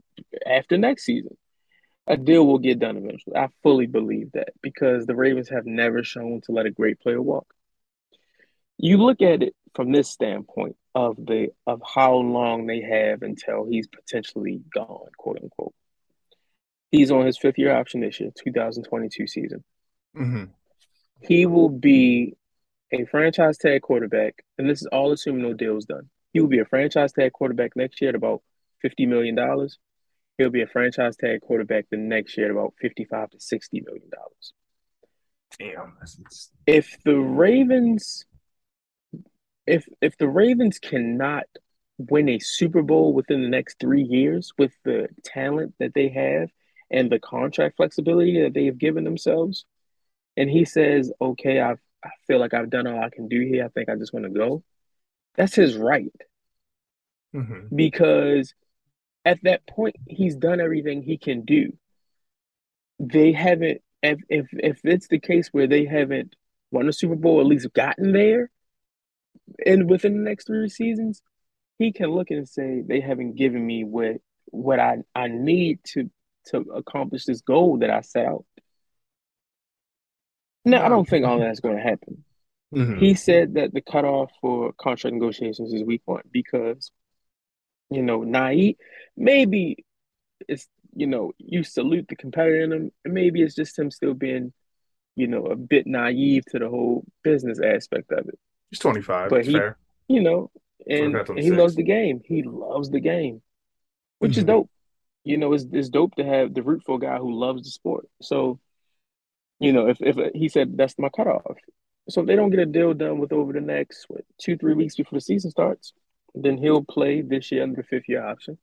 after next season. A deal will get done eventually. I fully believe that because the Ravens have never shown to let a great player walk you look at it from this standpoint of the of how long they have until he's potentially gone, quote unquote. He's on his fifth year option this year, 2022 season. Mm-hmm. He will be a franchise tag quarterback, and this is all assuming no deal's done. He will be a franchise tag quarterback next year at about $50 million. He'll be a franchise tag quarterback the next year at about 55 to $60 million. Damn. If the Ravens if if the Ravens cannot win a Super Bowl within the next three years with the talent that they have and the contract flexibility that they have given themselves, and he says, "Okay, I I feel like I've done all I can do here. I think I just want to go." That's his right, mm-hmm. because at that point he's done everything he can do. They haven't. If if if it's the case where they haven't won a Super Bowl, at least gotten there, and within the next three seasons, he can look and say they haven't given me what what I, I need to to accomplish this goal that I set out. Now I don't think all that's going to happen. Mm-hmm. He said that the cutoff for contract negotiations is week one because, you know, naive maybe it's you know you salute the competitor in him, and maybe it's just him still being, you know, a bit naive to the whole business aspect of it. He's 25. But he, fair. you know, and, and he loves the game. He loves the game, which mm-hmm. is dope. You know, it's, it's dope to have the root for a guy who loves the sport. So, you know, if, if he said that's my cutoff. So if they don't get a deal done with over the next what, two, three weeks before the season starts, then he'll play this year under the fifth year option.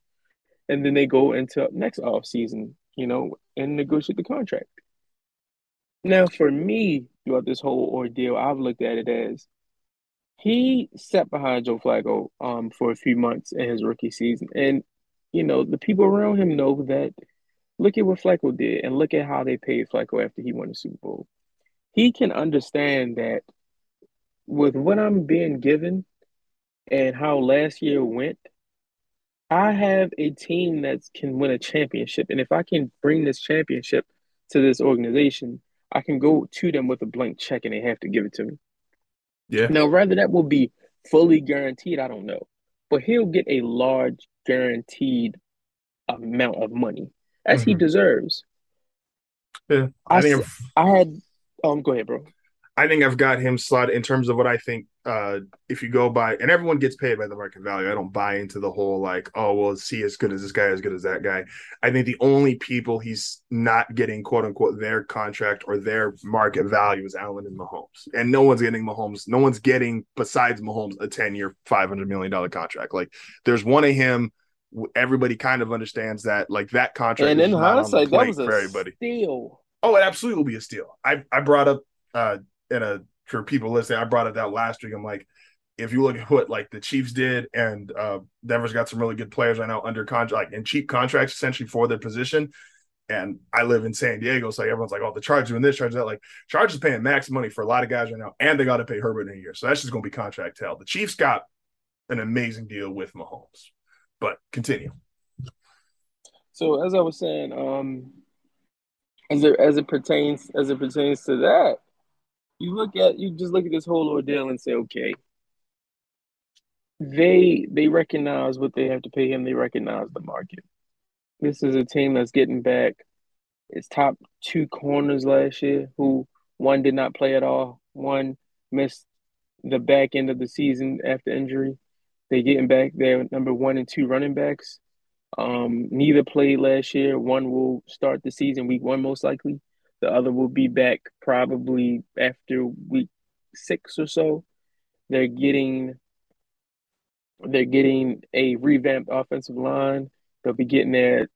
And then they go into next off season, you know, and negotiate the contract. Now, for me, throughout this whole ordeal, I've looked at it as he sat behind Joe Flacco um, for a few months in his rookie season. And, you know, the people around him know that look at what Flacco did and look at how they paid Flacco after he won the Super Bowl. He can understand that with what I'm being given and how last year went, I have a team that can win a championship. And if I can bring this championship to this organization, I can go to them with a blank check and they have to give it to me. Yeah. Now, whether that will be fully guaranteed, I don't know. But he'll get a large guaranteed amount of money as mm-hmm. he deserves. Yeah. I, I think I had um go ahead, bro. I think I've got him slotted in terms of what I think. Uh, if you go by, and everyone gets paid by the market value. I don't buy into the whole like, oh well, is he as good as this guy, as good as that guy? I think the only people he's not getting quote unquote their contract or their market value is Allen and Mahomes, and no one's getting Mahomes. No one's getting besides Mahomes a ten year, five hundred million dollar contract. Like there's one of him. Everybody kind of understands that. Like that contract, and in hindsight, that was a for everybody. steal. Oh, it absolutely will be a steal. I I brought up. uh in a for people listening, I brought it out last week. I'm like, if you look at what like the Chiefs did, and uh, Denver's got some really good players right now under contract like, and cheap contracts essentially for their position. And I live in San Diego, so everyone's like, "Oh, the Chargers doing this, Chargers that." Like, Chargers paying max money for a lot of guys right now, and they got to pay Herbert in a year, so that's just going to be contract hell. The Chiefs got an amazing deal with Mahomes, but continue. So as I was saying, um, as it as it pertains as it pertains to that, you look at you just look at this whole ordeal and say, okay, they they recognize what they have to pay him. They recognize the market. This is a team that's getting back its top two corners last year, who one did not play at all, one missed the back end of the season after injury. They getting back their number one and two running backs. Um, neither played last year. One will start the season week one most likely. The other will be back probably after week six or so. They're getting they're getting a revamped offensive line. They'll be getting their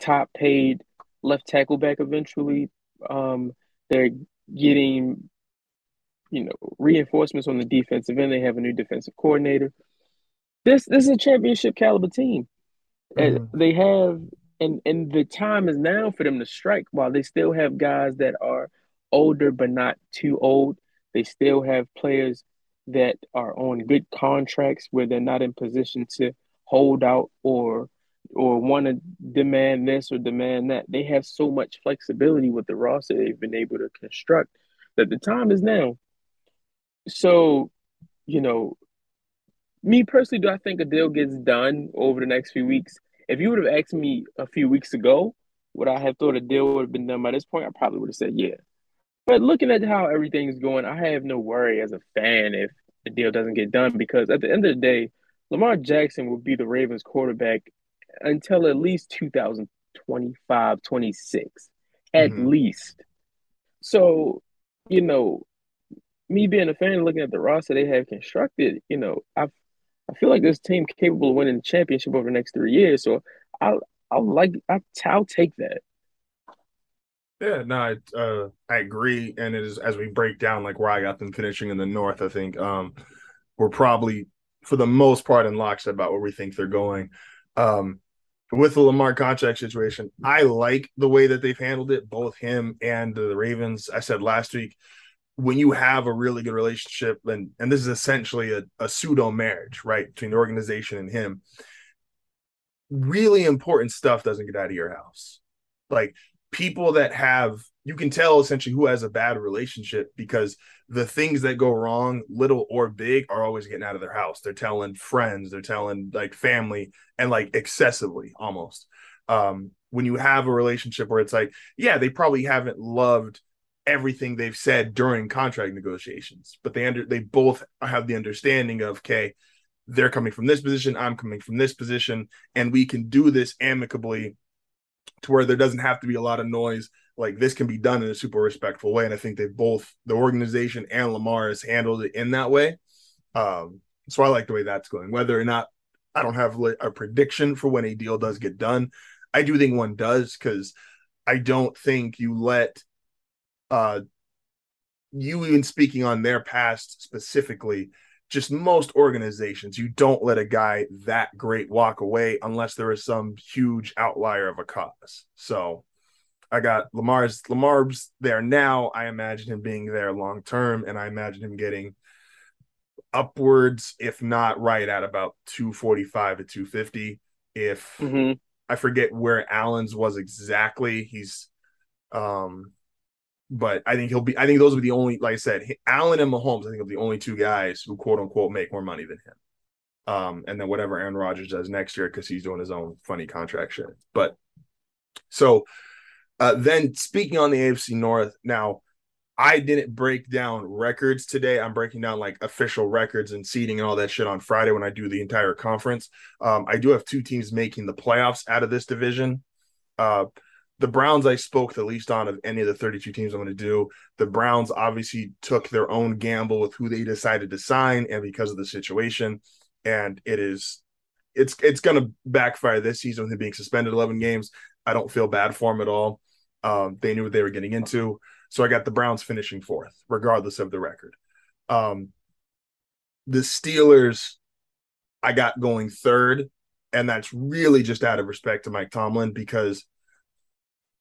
top paid left tackle back eventually. Um, they're getting you know reinforcements on the defensive end. They have a new defensive coordinator. This this is a championship caliber team. Mm-hmm. They have and and the time is now for them to strike while they still have guys that are older but not too old. They still have players that are on good contracts where they're not in position to hold out or or want to demand this or demand that. They have so much flexibility with the roster they've been able to construct that the time is now. So you know me personally do i think a deal gets done over the next few weeks if you would have asked me a few weeks ago, would I have thought a deal would have been done by this point? I probably would have said yeah. But looking at how everything's going, I have no worry as a fan if the deal doesn't get done because at the end of the day, Lamar Jackson will be the Ravens quarterback until at least 2025, 26, at mm-hmm. least. So, you know, me being a fan looking at the roster they have constructed, you know, I've I feel like this team capable of winning the championship over the next three years. So I'll I'll like I'll, I'll take that. Yeah, no, I uh, I agree, and it is as we break down like where I got them finishing in the North. I think um, we're probably for the most part in lockstep about where we think they're going. Um, with the Lamar contract situation, I like the way that they've handled it, both him and the Ravens. I said last week when you have a really good relationship and and this is essentially a, a pseudo marriage right between the organization and him really important stuff doesn't get out of your house. Like people that have you can tell essentially who has a bad relationship because the things that go wrong little or big are always getting out of their house. They're telling friends they're telling like family and like excessively almost. Um when you have a relationship where it's like yeah they probably haven't loved everything they've said during contract negotiations, but they under they both have the understanding of okay, they're coming from this position, I'm coming from this position, and we can do this amicably to where there doesn't have to be a lot of noise. Like this can be done in a super respectful way, and I think they both the organization and Lamar has handled it in that way. Um, so I like the way that's going. Whether or not I don't have a prediction for when a deal does get done, I do think one does because I don't think you let uh you even speaking on their past specifically just most organizations you don't let a guy that great walk away unless there is some huge outlier of a cause. So i got lamar's lamar's there now. I imagine him being there long term and i imagine him getting upwards if not right at about 245 to 250 if mm-hmm. i forget where allen's was exactly he's um but I think he'll be. I think those are the only, like I said, Allen and Mahomes. I think are the only two guys who quote unquote make more money than him. Um, and then whatever Aaron Rodgers does next year because he's doing his own funny contract shit. But so uh, then speaking on the AFC North now. I didn't break down records today. I'm breaking down like official records and seeding and all that shit on Friday when I do the entire conference. Um, I do have two teams making the playoffs out of this division. Uh, the Browns I spoke the least on of any of the 32 teams I'm going to do. The Browns obviously took their own gamble with who they decided to sign and because of the situation and it is it's it's going to backfire this season with him being suspended 11 games. I don't feel bad for him at all. Um, they knew what they were getting into. So I got the Browns finishing fourth regardless of the record. Um, the Steelers I got going third and that's really just out of respect to Mike Tomlin because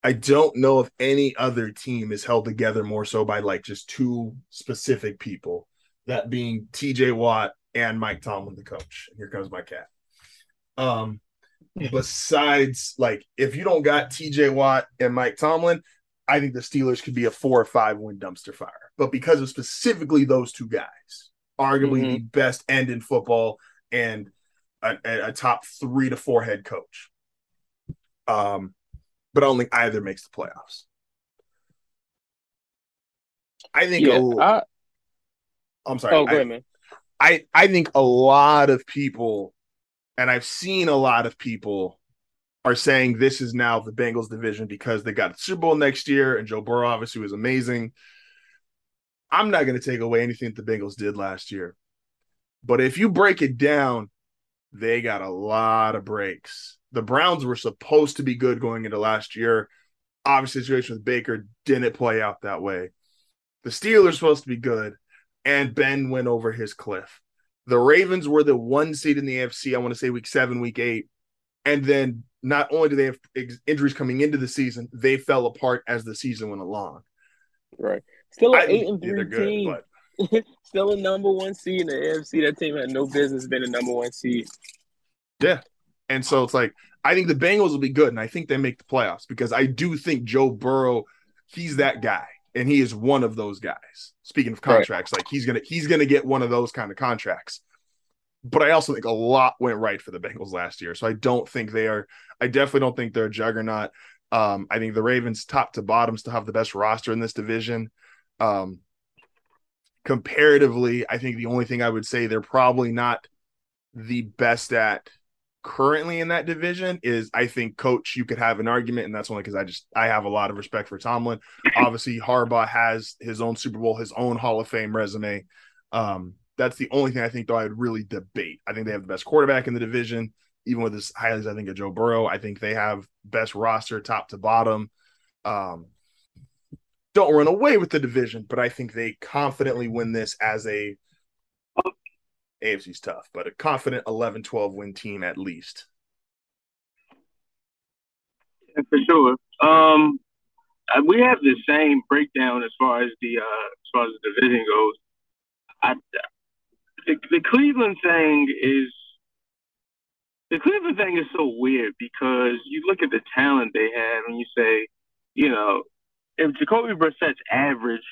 I don't know if any other team is held together more so by like just two specific people, that being TJ Watt and Mike Tomlin, the coach. Here comes my cat. Um, besides, like, if you don't got TJ Watt and Mike Tomlin, I think the Steelers could be a four or five win dumpster fire. But because of specifically those two guys, arguably mm-hmm. the best end in football and a, a, top three to four head coach. Um, but I don't think either makes the playoffs. I think. Yeah, a, I, I'm sorry. Oh, I, ahead, man. I I think a lot of people, and I've seen a lot of people, are saying this is now the Bengals division because they got the Super Bowl next year, and Joe Burrow obviously was amazing. I'm not going to take away anything that the Bengals did last year, but if you break it down, they got a lot of breaks the Browns were supposed to be good going into last year. Obviously, situation with Baker didn't play out that way. The Steelers supposed to be good, and Ben went over his cliff. The Ravens were the one seed in the AFC. I want to say week seven, week eight, and then not only do they have injuries coming into the season, they fell apart as the season went along. Right. Still an eight and three team. But... [laughs] Still a number one seed in the AFC. That team had no business being a number one seed. Yeah, and so it's like I think the Bengals will be good, and I think they make the playoffs because I do think Joe Burrow, he's that guy, and he is one of those guys. Speaking of contracts, right. like he's gonna he's gonna get one of those kind of contracts. But I also think a lot went right for the Bengals last year, so I don't think they are. I definitely don't think they're a juggernaut. Um, I think the Ravens, top to bottom, still have the best roster in this division. Um, comparatively, I think the only thing I would say they're probably not the best at currently in that division is I think coach you could have an argument and that's only because I just I have a lot of respect for Tomlin. [laughs] Obviously Harbaugh has his own Super Bowl, his own Hall of Fame resume. Um, that's the only thing I think though I'd really debate. I think they have the best quarterback in the division, even with as high as I think of Joe Burrow. I think they have best roster top to bottom. Um, don't run away with the division, but I think they confidently win this as a AFC's tough, but a confident 11 12 win team at least. Yeah, for sure. Um, we have the same breakdown as far as the uh, as far as the division goes. I, the, the Cleveland thing is the Cleveland thing is so weird because you look at the talent they have and you say, you know, if Jacoby Brissett's average,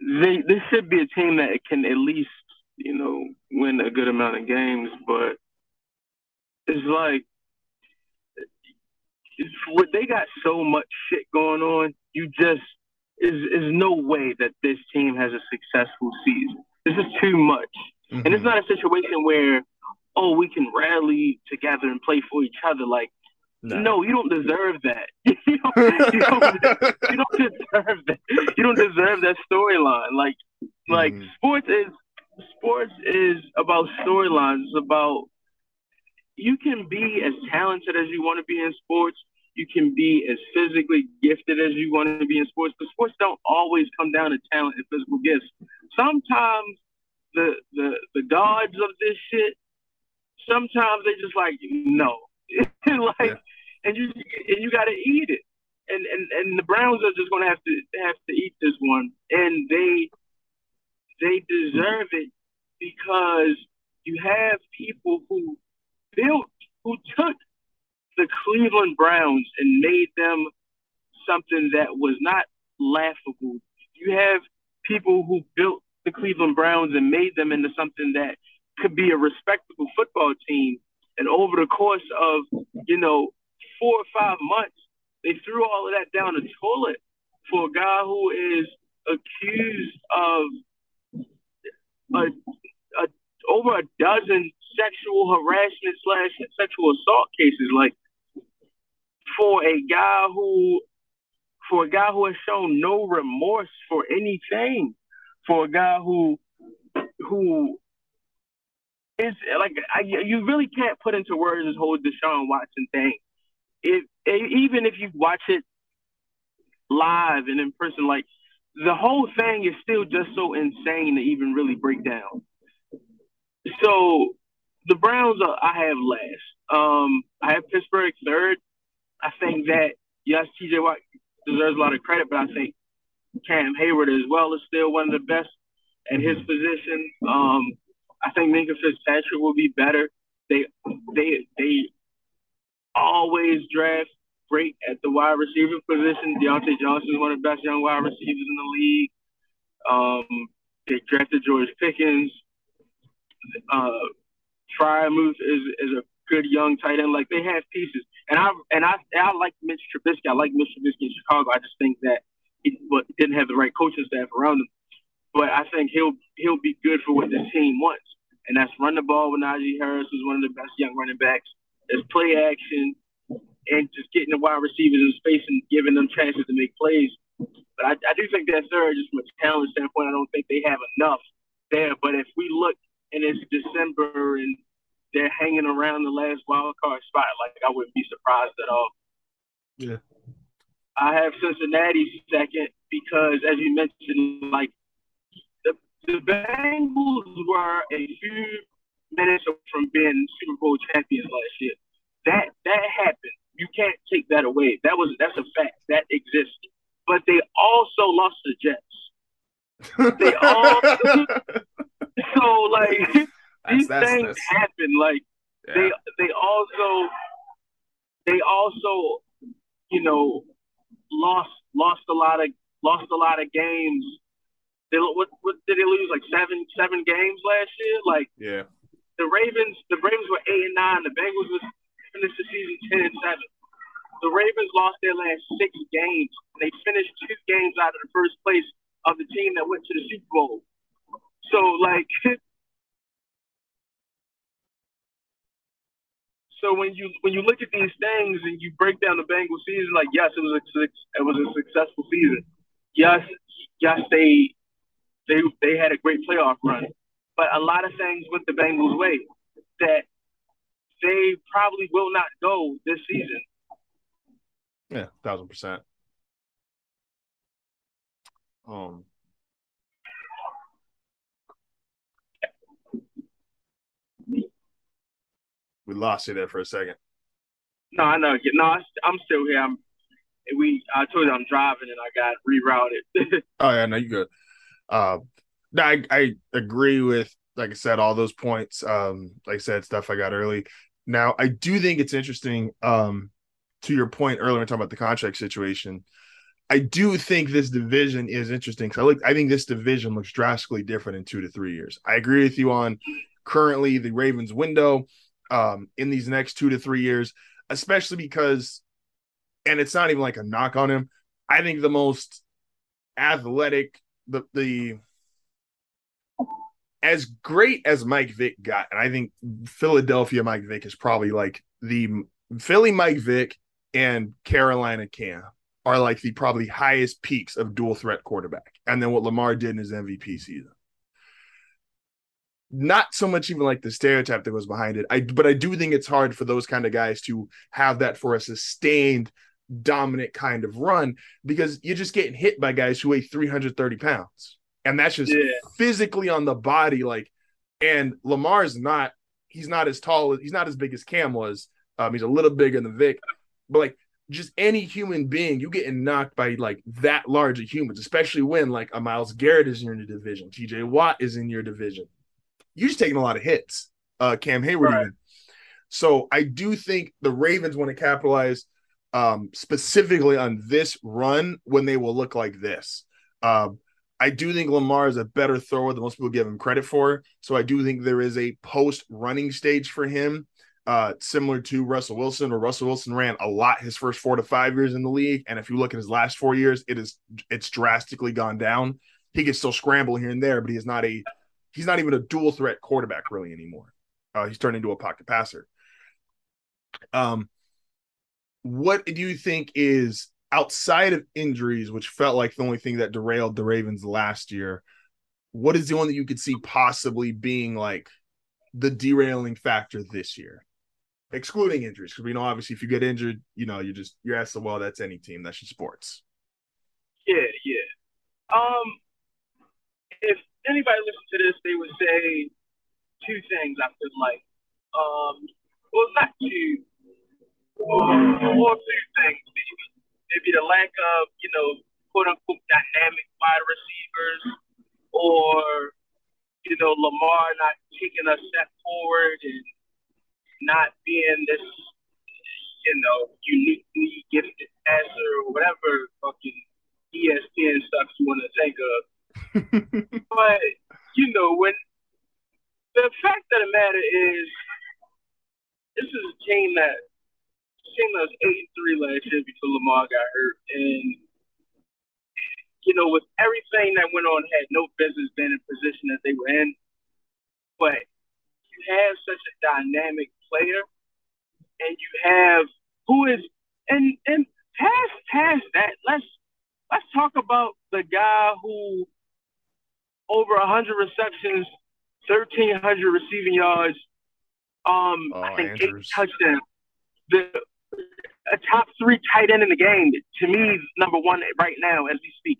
they this should be a team that can at least you know, win a good amount of games, but it's like it's what they got so much shit going on. You just is is no way that this team has a successful season. This is too much, mm-hmm. and it's mm-hmm. not a situation where oh we can rally together and play for each other. Like no, no you don't deserve that. [laughs] you, don't, you, don't, you don't [laughs] deserve that. You don't deserve that storyline. Like like mm-hmm. sports is sports is about storylines. It's about you can be as talented as you want to be in sports. You can be as physically gifted as you want to be in sports. But sports don't always come down to talent and physical gifts. Sometimes the the the gods of this shit. Sometimes they just like no, [laughs] like, yeah. and you and you got to eat it. And, and and the Browns are just gonna have to have to eat this one, and they they deserve it because you have people who built, who took the Cleveland Browns and made them something that was not laughable you have people who built the Cleveland Browns and made them into something that could be a respectable football team. And over the course of, you know, four or five months, they threw all of that down the toilet for a guy who is accused of a, a over a dozen sexual harassment slash sexual assault cases. Like for a guy who for a guy who has shown no remorse for anything, for a guy who who is like I, you really can't put into words this whole Deshaun Watson thing. It even if you watch it live and in person, like the whole thing is still just so insane to even really break down. So the Browns, are, I have last. Um, I have Pittsburgh third. I think that yes, TJ Watt deserves a lot of credit, but I think Cam Heyward as well is still one of the best at his position. Um, I think Minkah Fitzpatrick will be better. They they they always draft great at the wide receiver position. Diontae Johnson is one of the best young wide receivers in the league. Um, they drafted George Pickens. Uh, Freiermuth is is a good young tight end. Like they have pieces, and I and I I like Mitch Trubisky. I like Mitch Trubisky in Chicago. I just think that he didn't have the right coaching staff around him. But I think he'll he'll be good for what the team wants, and that's run the ball with Najee Harris, who's one of the best young running backs. There's play action and just getting the wide receivers in space and giving them chances to make plays. But I, I do think that third, just from a talent standpoint, I don't think they have enough there. But if we look and it's December and they're hanging around the last wild card spot, like I wouldn't be surprised at all. Yeah. I have Cincinnati second because, as you mentioned, like the, the Bengals were a few minutes from being Super Bowl champions last year. That that happened. You that away. That was that's a fact that exists. But they also lost the Jets. They all [laughs] so like these that's, things that's, happen. Like yeah. they they also they also you know lost lost a lot of lost a lot of games. They what what did they lose like seven seven games last year? Like yeah. the Ravens the Ravens were eight and nine. The Bengals was finished the season ten and seven. The Ravens lost their last six games. They finished two games out of the first place of the team that went to the Super Bowl. So like [laughs] So when you when you look at these things and you break down the Bengals season, like yes, it was a it was a successful season. Yes, yes, they they they had a great playoff run, but a lot of things went the Bengals' way that they probably will not go this season. Yeah, thousand percent. Um, we lost you there for a second. No, I know. No, I'm still here. I'm. We. I told you I'm driving and I got rerouted. [laughs] oh yeah, no, you good. Uh, I I agree with like I said all those points. Um, like I said, stuff I got early. Now I do think it's interesting. Um, to your point earlier, talking about the contract situation. I do think this division is interesting because I look. I think this division looks drastically different in two to three years. I agree with you on currently the Ravens window um, in these next two to three years, especially because, and it's not even like a knock on him. I think the most athletic, the the as great as Mike Vick got, and I think Philadelphia Mike Vick is probably like the Philly Mike Vick and Carolina Cam are like the probably highest peaks of dual threat quarterback. And then what Lamar did in his MVP season not so much even like the stereotype that goes behind it. I but I do think it's hard for those kind of guys to have that for a sustained dominant kind of run because you're just getting hit by guys who weigh 330 pounds. And that's just yeah. physically on the body, like and Lamar's not he's not as tall he's not as big as Cam was. Um, he's a little bigger than Vick, but like just any human being, you getting knocked by like that large of humans, especially when like a Myles Garrett is in your division, TJ Watt is in your division you're just taking a lot of hits. Uh, Cam Heyward. right. even. So I do think the Ravens want to capitalize um, specifically on this run when they will look like this. Um, I do think Lamar is a better thrower than most people give him credit for. So I do think there is a post running stage for him, uh, similar to Russell Wilson, where Russell Wilson ran a lot his first four to five years in the league. And if you look at his last four years, it is it's drastically gone down. He can still scramble here and there, but he is not a he's not even a dual threat quarterback really anymore. Uh, he's turned into a pocket passer. Um, what do you think is outside of injuries, which felt like the only thing that derailed the Ravens last year? What is the one that you could see possibly being like the derailing factor this year, excluding injuries? Because we know obviously if you get injured, you know you just you're asked, well, that's any team, that's just sports. Yeah, yeah. Um, if anybody listens to this, they would say two things. I feel like, um, well, not two, or two things. Maybe, maybe the lack of, you know, quote unquote dynamic wide receivers, or you know, Lamar not taking a step forward and not being this, you know, uniquely gifted passer or whatever fucking ESPN stuff you want to think of. [laughs] but you know, when the fact of the matter is, this is a team that team that was eight and three last year before Lamar got hurt, and you know, with everything that went on, had no business being in position that they were in. But you have such a dynamic player, and you have who is and and past past that. Let's let's talk about the guy who over 100 receptions, 1,300 receiving yards. Um, oh, I think Andrews. eight touchdowns. The a top three tight end in the game. To me, number one right now as we speak.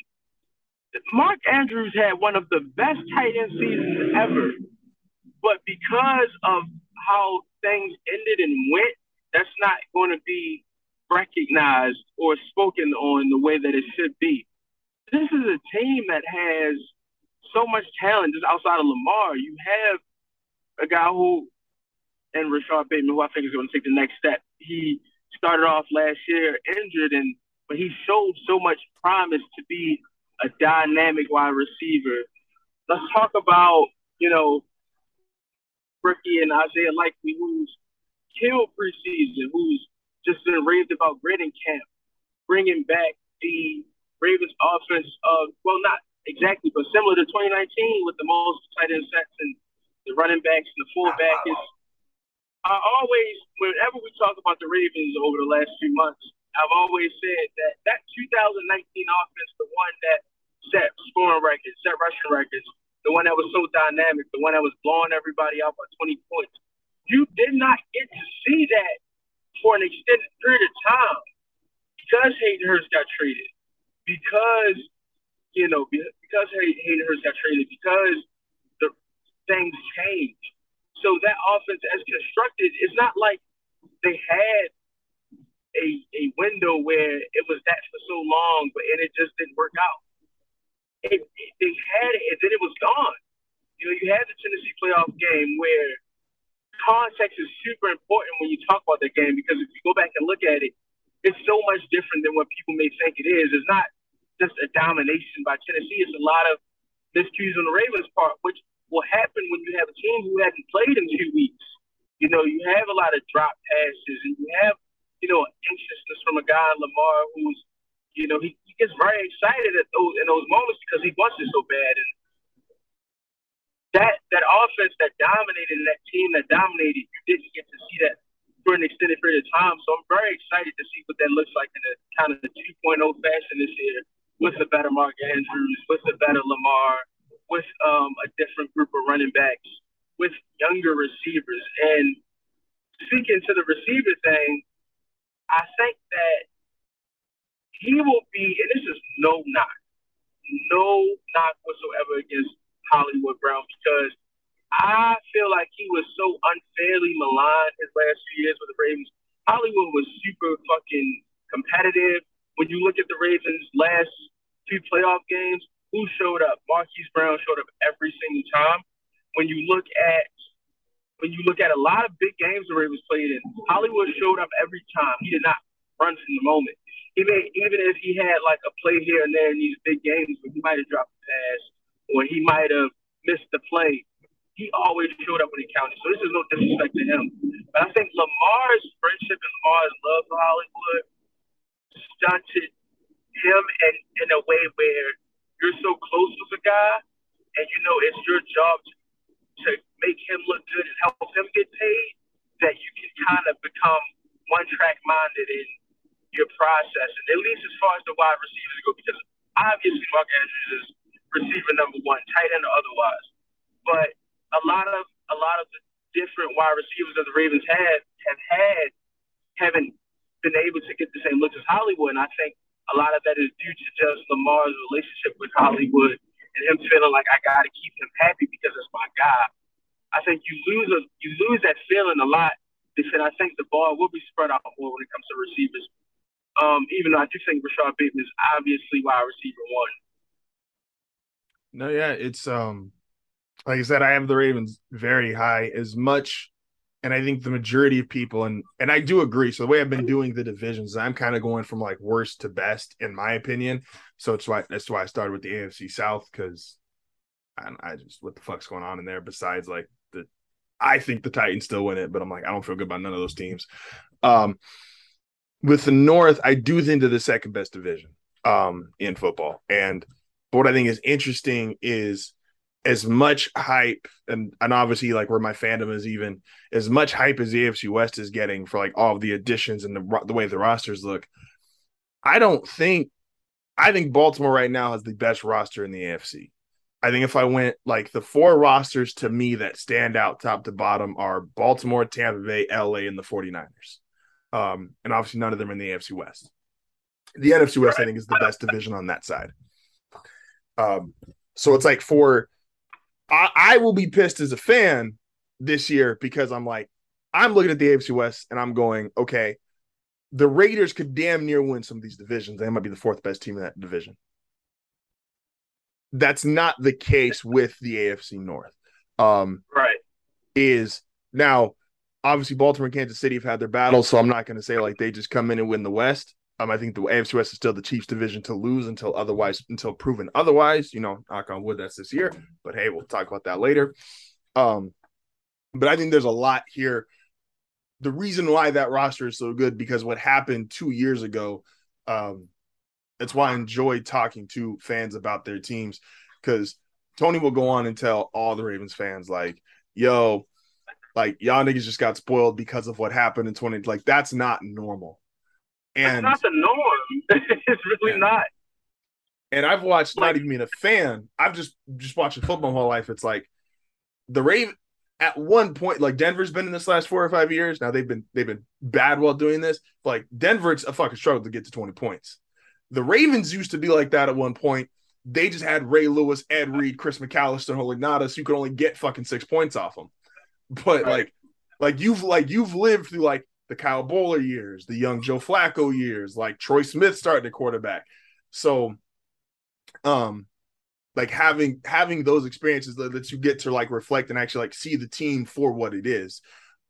Mark Andrews had one of the best tight end seasons ever, but because of how things ended and went, that's not going to be recognized or spoken on the way that it should be. This is a team that has so much talent just outside of Lamar. You have a guy who, and Rashod Bateman, who I think is going to take the next step. He started off last year injured, and but he showed so much promise to be a dynamic wide receiver. Let's talk about you know Ricky and Isaiah Likely, who's killed preseason, who's just been raved about great in camp, bringing back the Ravens offense of well, not exactly, but similar to 2019 with the most tight end sacks and the running backs and the fullback is. I always, whenever we talk about the Ravens over the last few months, I've always said that that 2019 offense, the one that set scoring records, set rushing records, the one that was so dynamic, the one that was blowing everybody out by 20 points. You did not get to see that for an extended period of time because Hayden Hurst got traded, because you know because Hayden Hurst got traded, because the things changed. So that offense, as constructed, it's not like they had a a window where it was that for so long, but and it just didn't work out. It, they had it, and then it was gone. You know, you had the Tennessee playoff game where context is super important when you talk about that game because if you go back and look at it, it's so much different than what people may think it is. It's not just a domination by Tennessee. It's a lot of miscues on the Ravens' part, which will happen when you have a team who hasn't played in two weeks. You know, you have a lot of drop passes, and you have, you know, anxiousness from a guy Lamar who's, you know, he gets very excited at those in those moments because he wants it so bad. And that that offense that dominated, that team that dominated, you didn't get to see that for an extended period of time. So I'm very excited to see what that looks like in a kind of the 2.0 fashion this year with a better Mark Andrews, with a better Lamar, with um, a different group of running backs, with younger receivers. And speaking to the receiver thing, I think that he will be, and this is no knock, no knock whatsoever against Hollywood Brown because I feel like he was so unfairly maligned his last few years with the Ravens. Hollywood was super fucking competitive when you look at the Ravens' last two playoff games, who showed up? Marquise Brown showed up every single time. When you look at when you look at a lot of big games the Ravens played in, Hollywood showed up every time. He did not run from the moment. Even even if he had like a play here and there in these big games, but he might have dropped a pass, or he might have missed the play, he always showed up when he counted. So this is no disrespect to him. But I think Lamar's friendship and Lamar's love for Hollywood stunted him in, in a way where you're so close with a guy and you know it's your job to, to make him look good and help him get paid that you can kind of become one track minded in your process. And at least as far as the wide receivers go, because obviously Mark Andrews is receiver number one, tight end or otherwise. But a lot of a lot of the different wide receivers that the Ravens had have had haven't been able to get the same looks as Hollywood. And I think a lot of that is due to just Lamar's relationship with Hollywood and him feeling like I got to keep him happy because it's my guy. I think you lose a, you lose that feeling a lot. They said I think the ball will be spread out more when it comes to receivers. Um, even though I do think Rashod Bateman is obviously wide receiver one. No, yeah, it's um like I said, I have the Ravens very high as much, and I think the majority of people and and I do agree. So the way I've been doing the divisions, I'm kind of going from like worst to best in my opinion. So it's why that's why I started with the AFC South because I, I just what the fuck's going on in there besides like the I think the Titans still win it, but I'm like I don't feel good about none of those teams. Um, with the North, I do think they're the second best division um in football, and what I think is interesting is as much hype and and obviously like where my fandom is even as much hype as the AFC West is getting for like all of the additions and the the way the rosters look. I don't think I think Baltimore right now has the best roster in the AFC. I think if I went like the four rosters to me that stand out top to bottom are Baltimore, Tampa Bay, LA, and the 49ers. Um, and obviously none of them in the AFC West. The NFC West, I think, is the best division on that side. Um, so it's like for I, I will be pissed as a fan this year because I'm like, I'm looking at the AFC West and I'm going, okay, the Raiders could damn near win some of these divisions. They might be the fourth best team in that division. That's not the case with the AFC North. Um, right. Is now obviously Baltimore and Kansas City have had their battles, so I'm not going to say like they just come in and win the West. Um, I think the AFC West is still the Chiefs division to lose until otherwise, until proven otherwise. You know, knock on wood, that's this year. But hey, we'll talk about that later. Um, but I think there's a lot here. The reason why that roster is so good because what happened two years ago. Um, that's why I enjoy talking to fans about their teams because Tony will go on and tell all the Ravens fans like, "Yo, like y'all niggas just got spoiled because of what happened in 20 like that's not normal and That's not the norm. [laughs] it's really yeah. not. And I've watched like, not even being a fan. I've just just watching football my whole life. It's like the Raven at one point, like Denver's been in this last four or five years. Now they've been they've been bad while doing this. Like Denver's a fucking struggle to get to 20 points. The Ravens used to be like that at one point. They just had Ray Lewis, Ed Reed, Chris McAlister, Haloti Ngata, so you could only get fucking six points off them. But right. like, like you've like you've lived through like the Kyle Boller years, the young Joe Flacco years, like Troy Smith starting the quarterback. So, um, like having having those experiences that, that you get to like reflect and actually like see the team for what it is.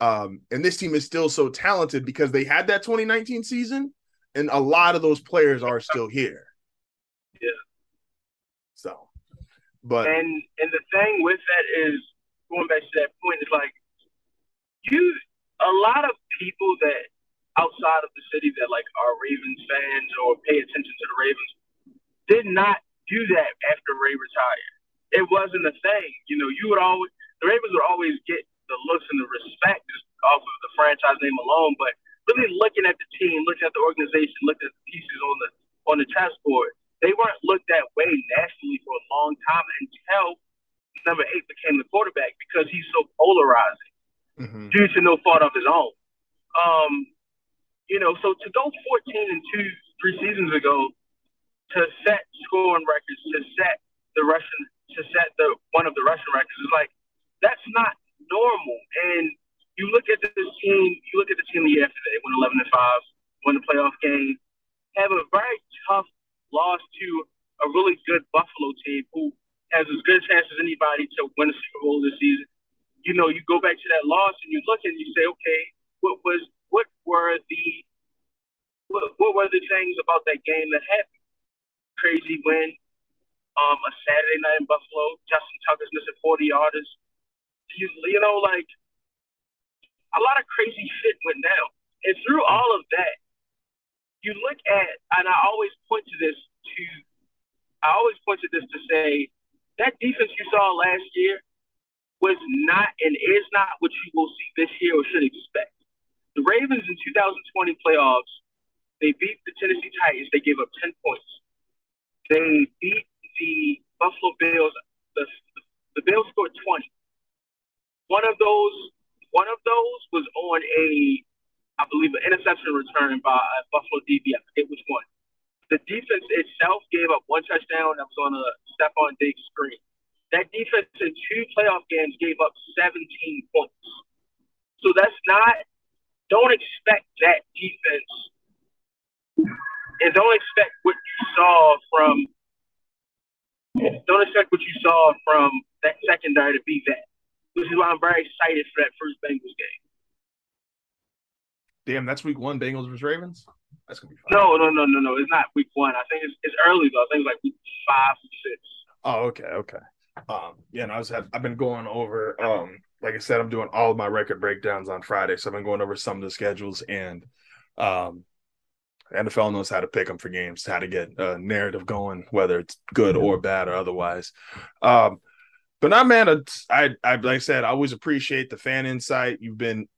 Um, and this team is still so talented because they had that 2019 season, and a lot of those players are still here. Yeah. So, but and and the thing with that is going back to that point it's like you a lot of people that outside of the city that like are Ravens fans or pay attention to the Ravens did not do that after Ray retired. It wasn't a thing. You know, you would always the Ravens would always get the looks and the respect just off of the franchise name alone, but really looking at the team, looking at the organization, looking at the pieces on the on the chessboard, they weren't looked that way nationally for a long time until number eight became the quarterback because he's so polarizing mm-hmm. due to no fault of his own. Um, you know, so to go 14 and two three seasons ago to set scoring records, to set the rushing, to set the one of the rushing records is like that's not normal. And you look at this team, you look at the team the year after they went 11 and five, won the playoff game, have a very tough loss to a really good Buffalo team who has as good a chance as anybody to win a Super Bowl this season you know, you go back to that loss and you look and you say, okay, what was what were the what, what were the things about that game that happened? Crazy win. um, a Saturday night in Buffalo. Justin Tucker's missing 40 yarders. You, you know, like a lot of crazy shit went down. And through all of that, you look at, and I always point to this to, I always point to this to say that defense you saw last year was not and is not what you will see this year or should expect. The Ravens in 2020 playoffs, they beat the Tennessee Titans. They gave up 10 points. They beat the Buffalo Bills. The, the Bills scored 20. One of those, one of those was on a, I believe, an interception return by a Buffalo DB. I forget which one. The defense itself gave up one touchdown that was on uh, a Stefon Diggs screen. That defense in two playoff games gave up 17 points. So that's not, don't expect that defense and don't expect what you saw from, don't expect what you saw from that secondary to be that, which is why I'm very excited for that first Bengals game. Damn, that's week one, Bengals versus Ravens. That's gonna be fun. No, no, no, no, no. It's not week one. I think it's, it's early though. I think it's like week five, six. Oh, okay, okay. Um, yeah, and I was have, I've been going over um like I said, I'm doing all of my record breakdowns on Friday, so I've been going over some of the schedules and um NFL knows how to pick them for games, how to get a narrative going, whether it's good or bad or otherwise. Um, but not man, it's, I I like I said, I always appreciate the fan insight. You've been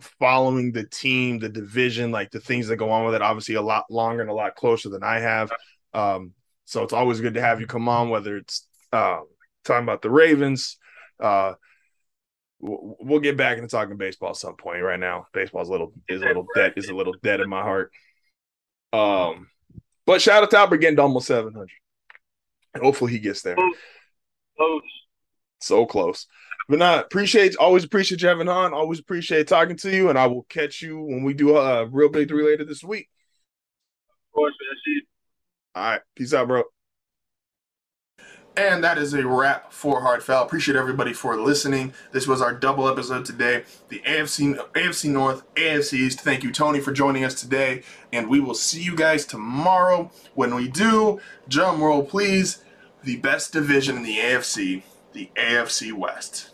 following the team, the division, like the things that go on with it, obviously a lot longer and a lot closer than I have. Um, so it's always good to have you come on, whether it's uh, talking about the Ravens. Uh, we'll get back into talking baseball at some point. Right now, baseball's a little is a little dead is a little dead in my heart. Um, but shout out to Albert getting to almost seven hundred. Hopefully he gets there. Close. So close. But not appreciate always appreciate you having on. Always appreciate talking to you, and I will catch you when we do a real big three later this week. Of course, man. See you. All right, peace out, bro. And that is a wrap for Hard Foul. Appreciate everybody for listening. This was our double episode today. The AFC AFC North, AFC East. Thank you, Tony, for joining us today. And we will see you guys tomorrow. When we do, drum roll, please. The best division in the AFC, the AFC West.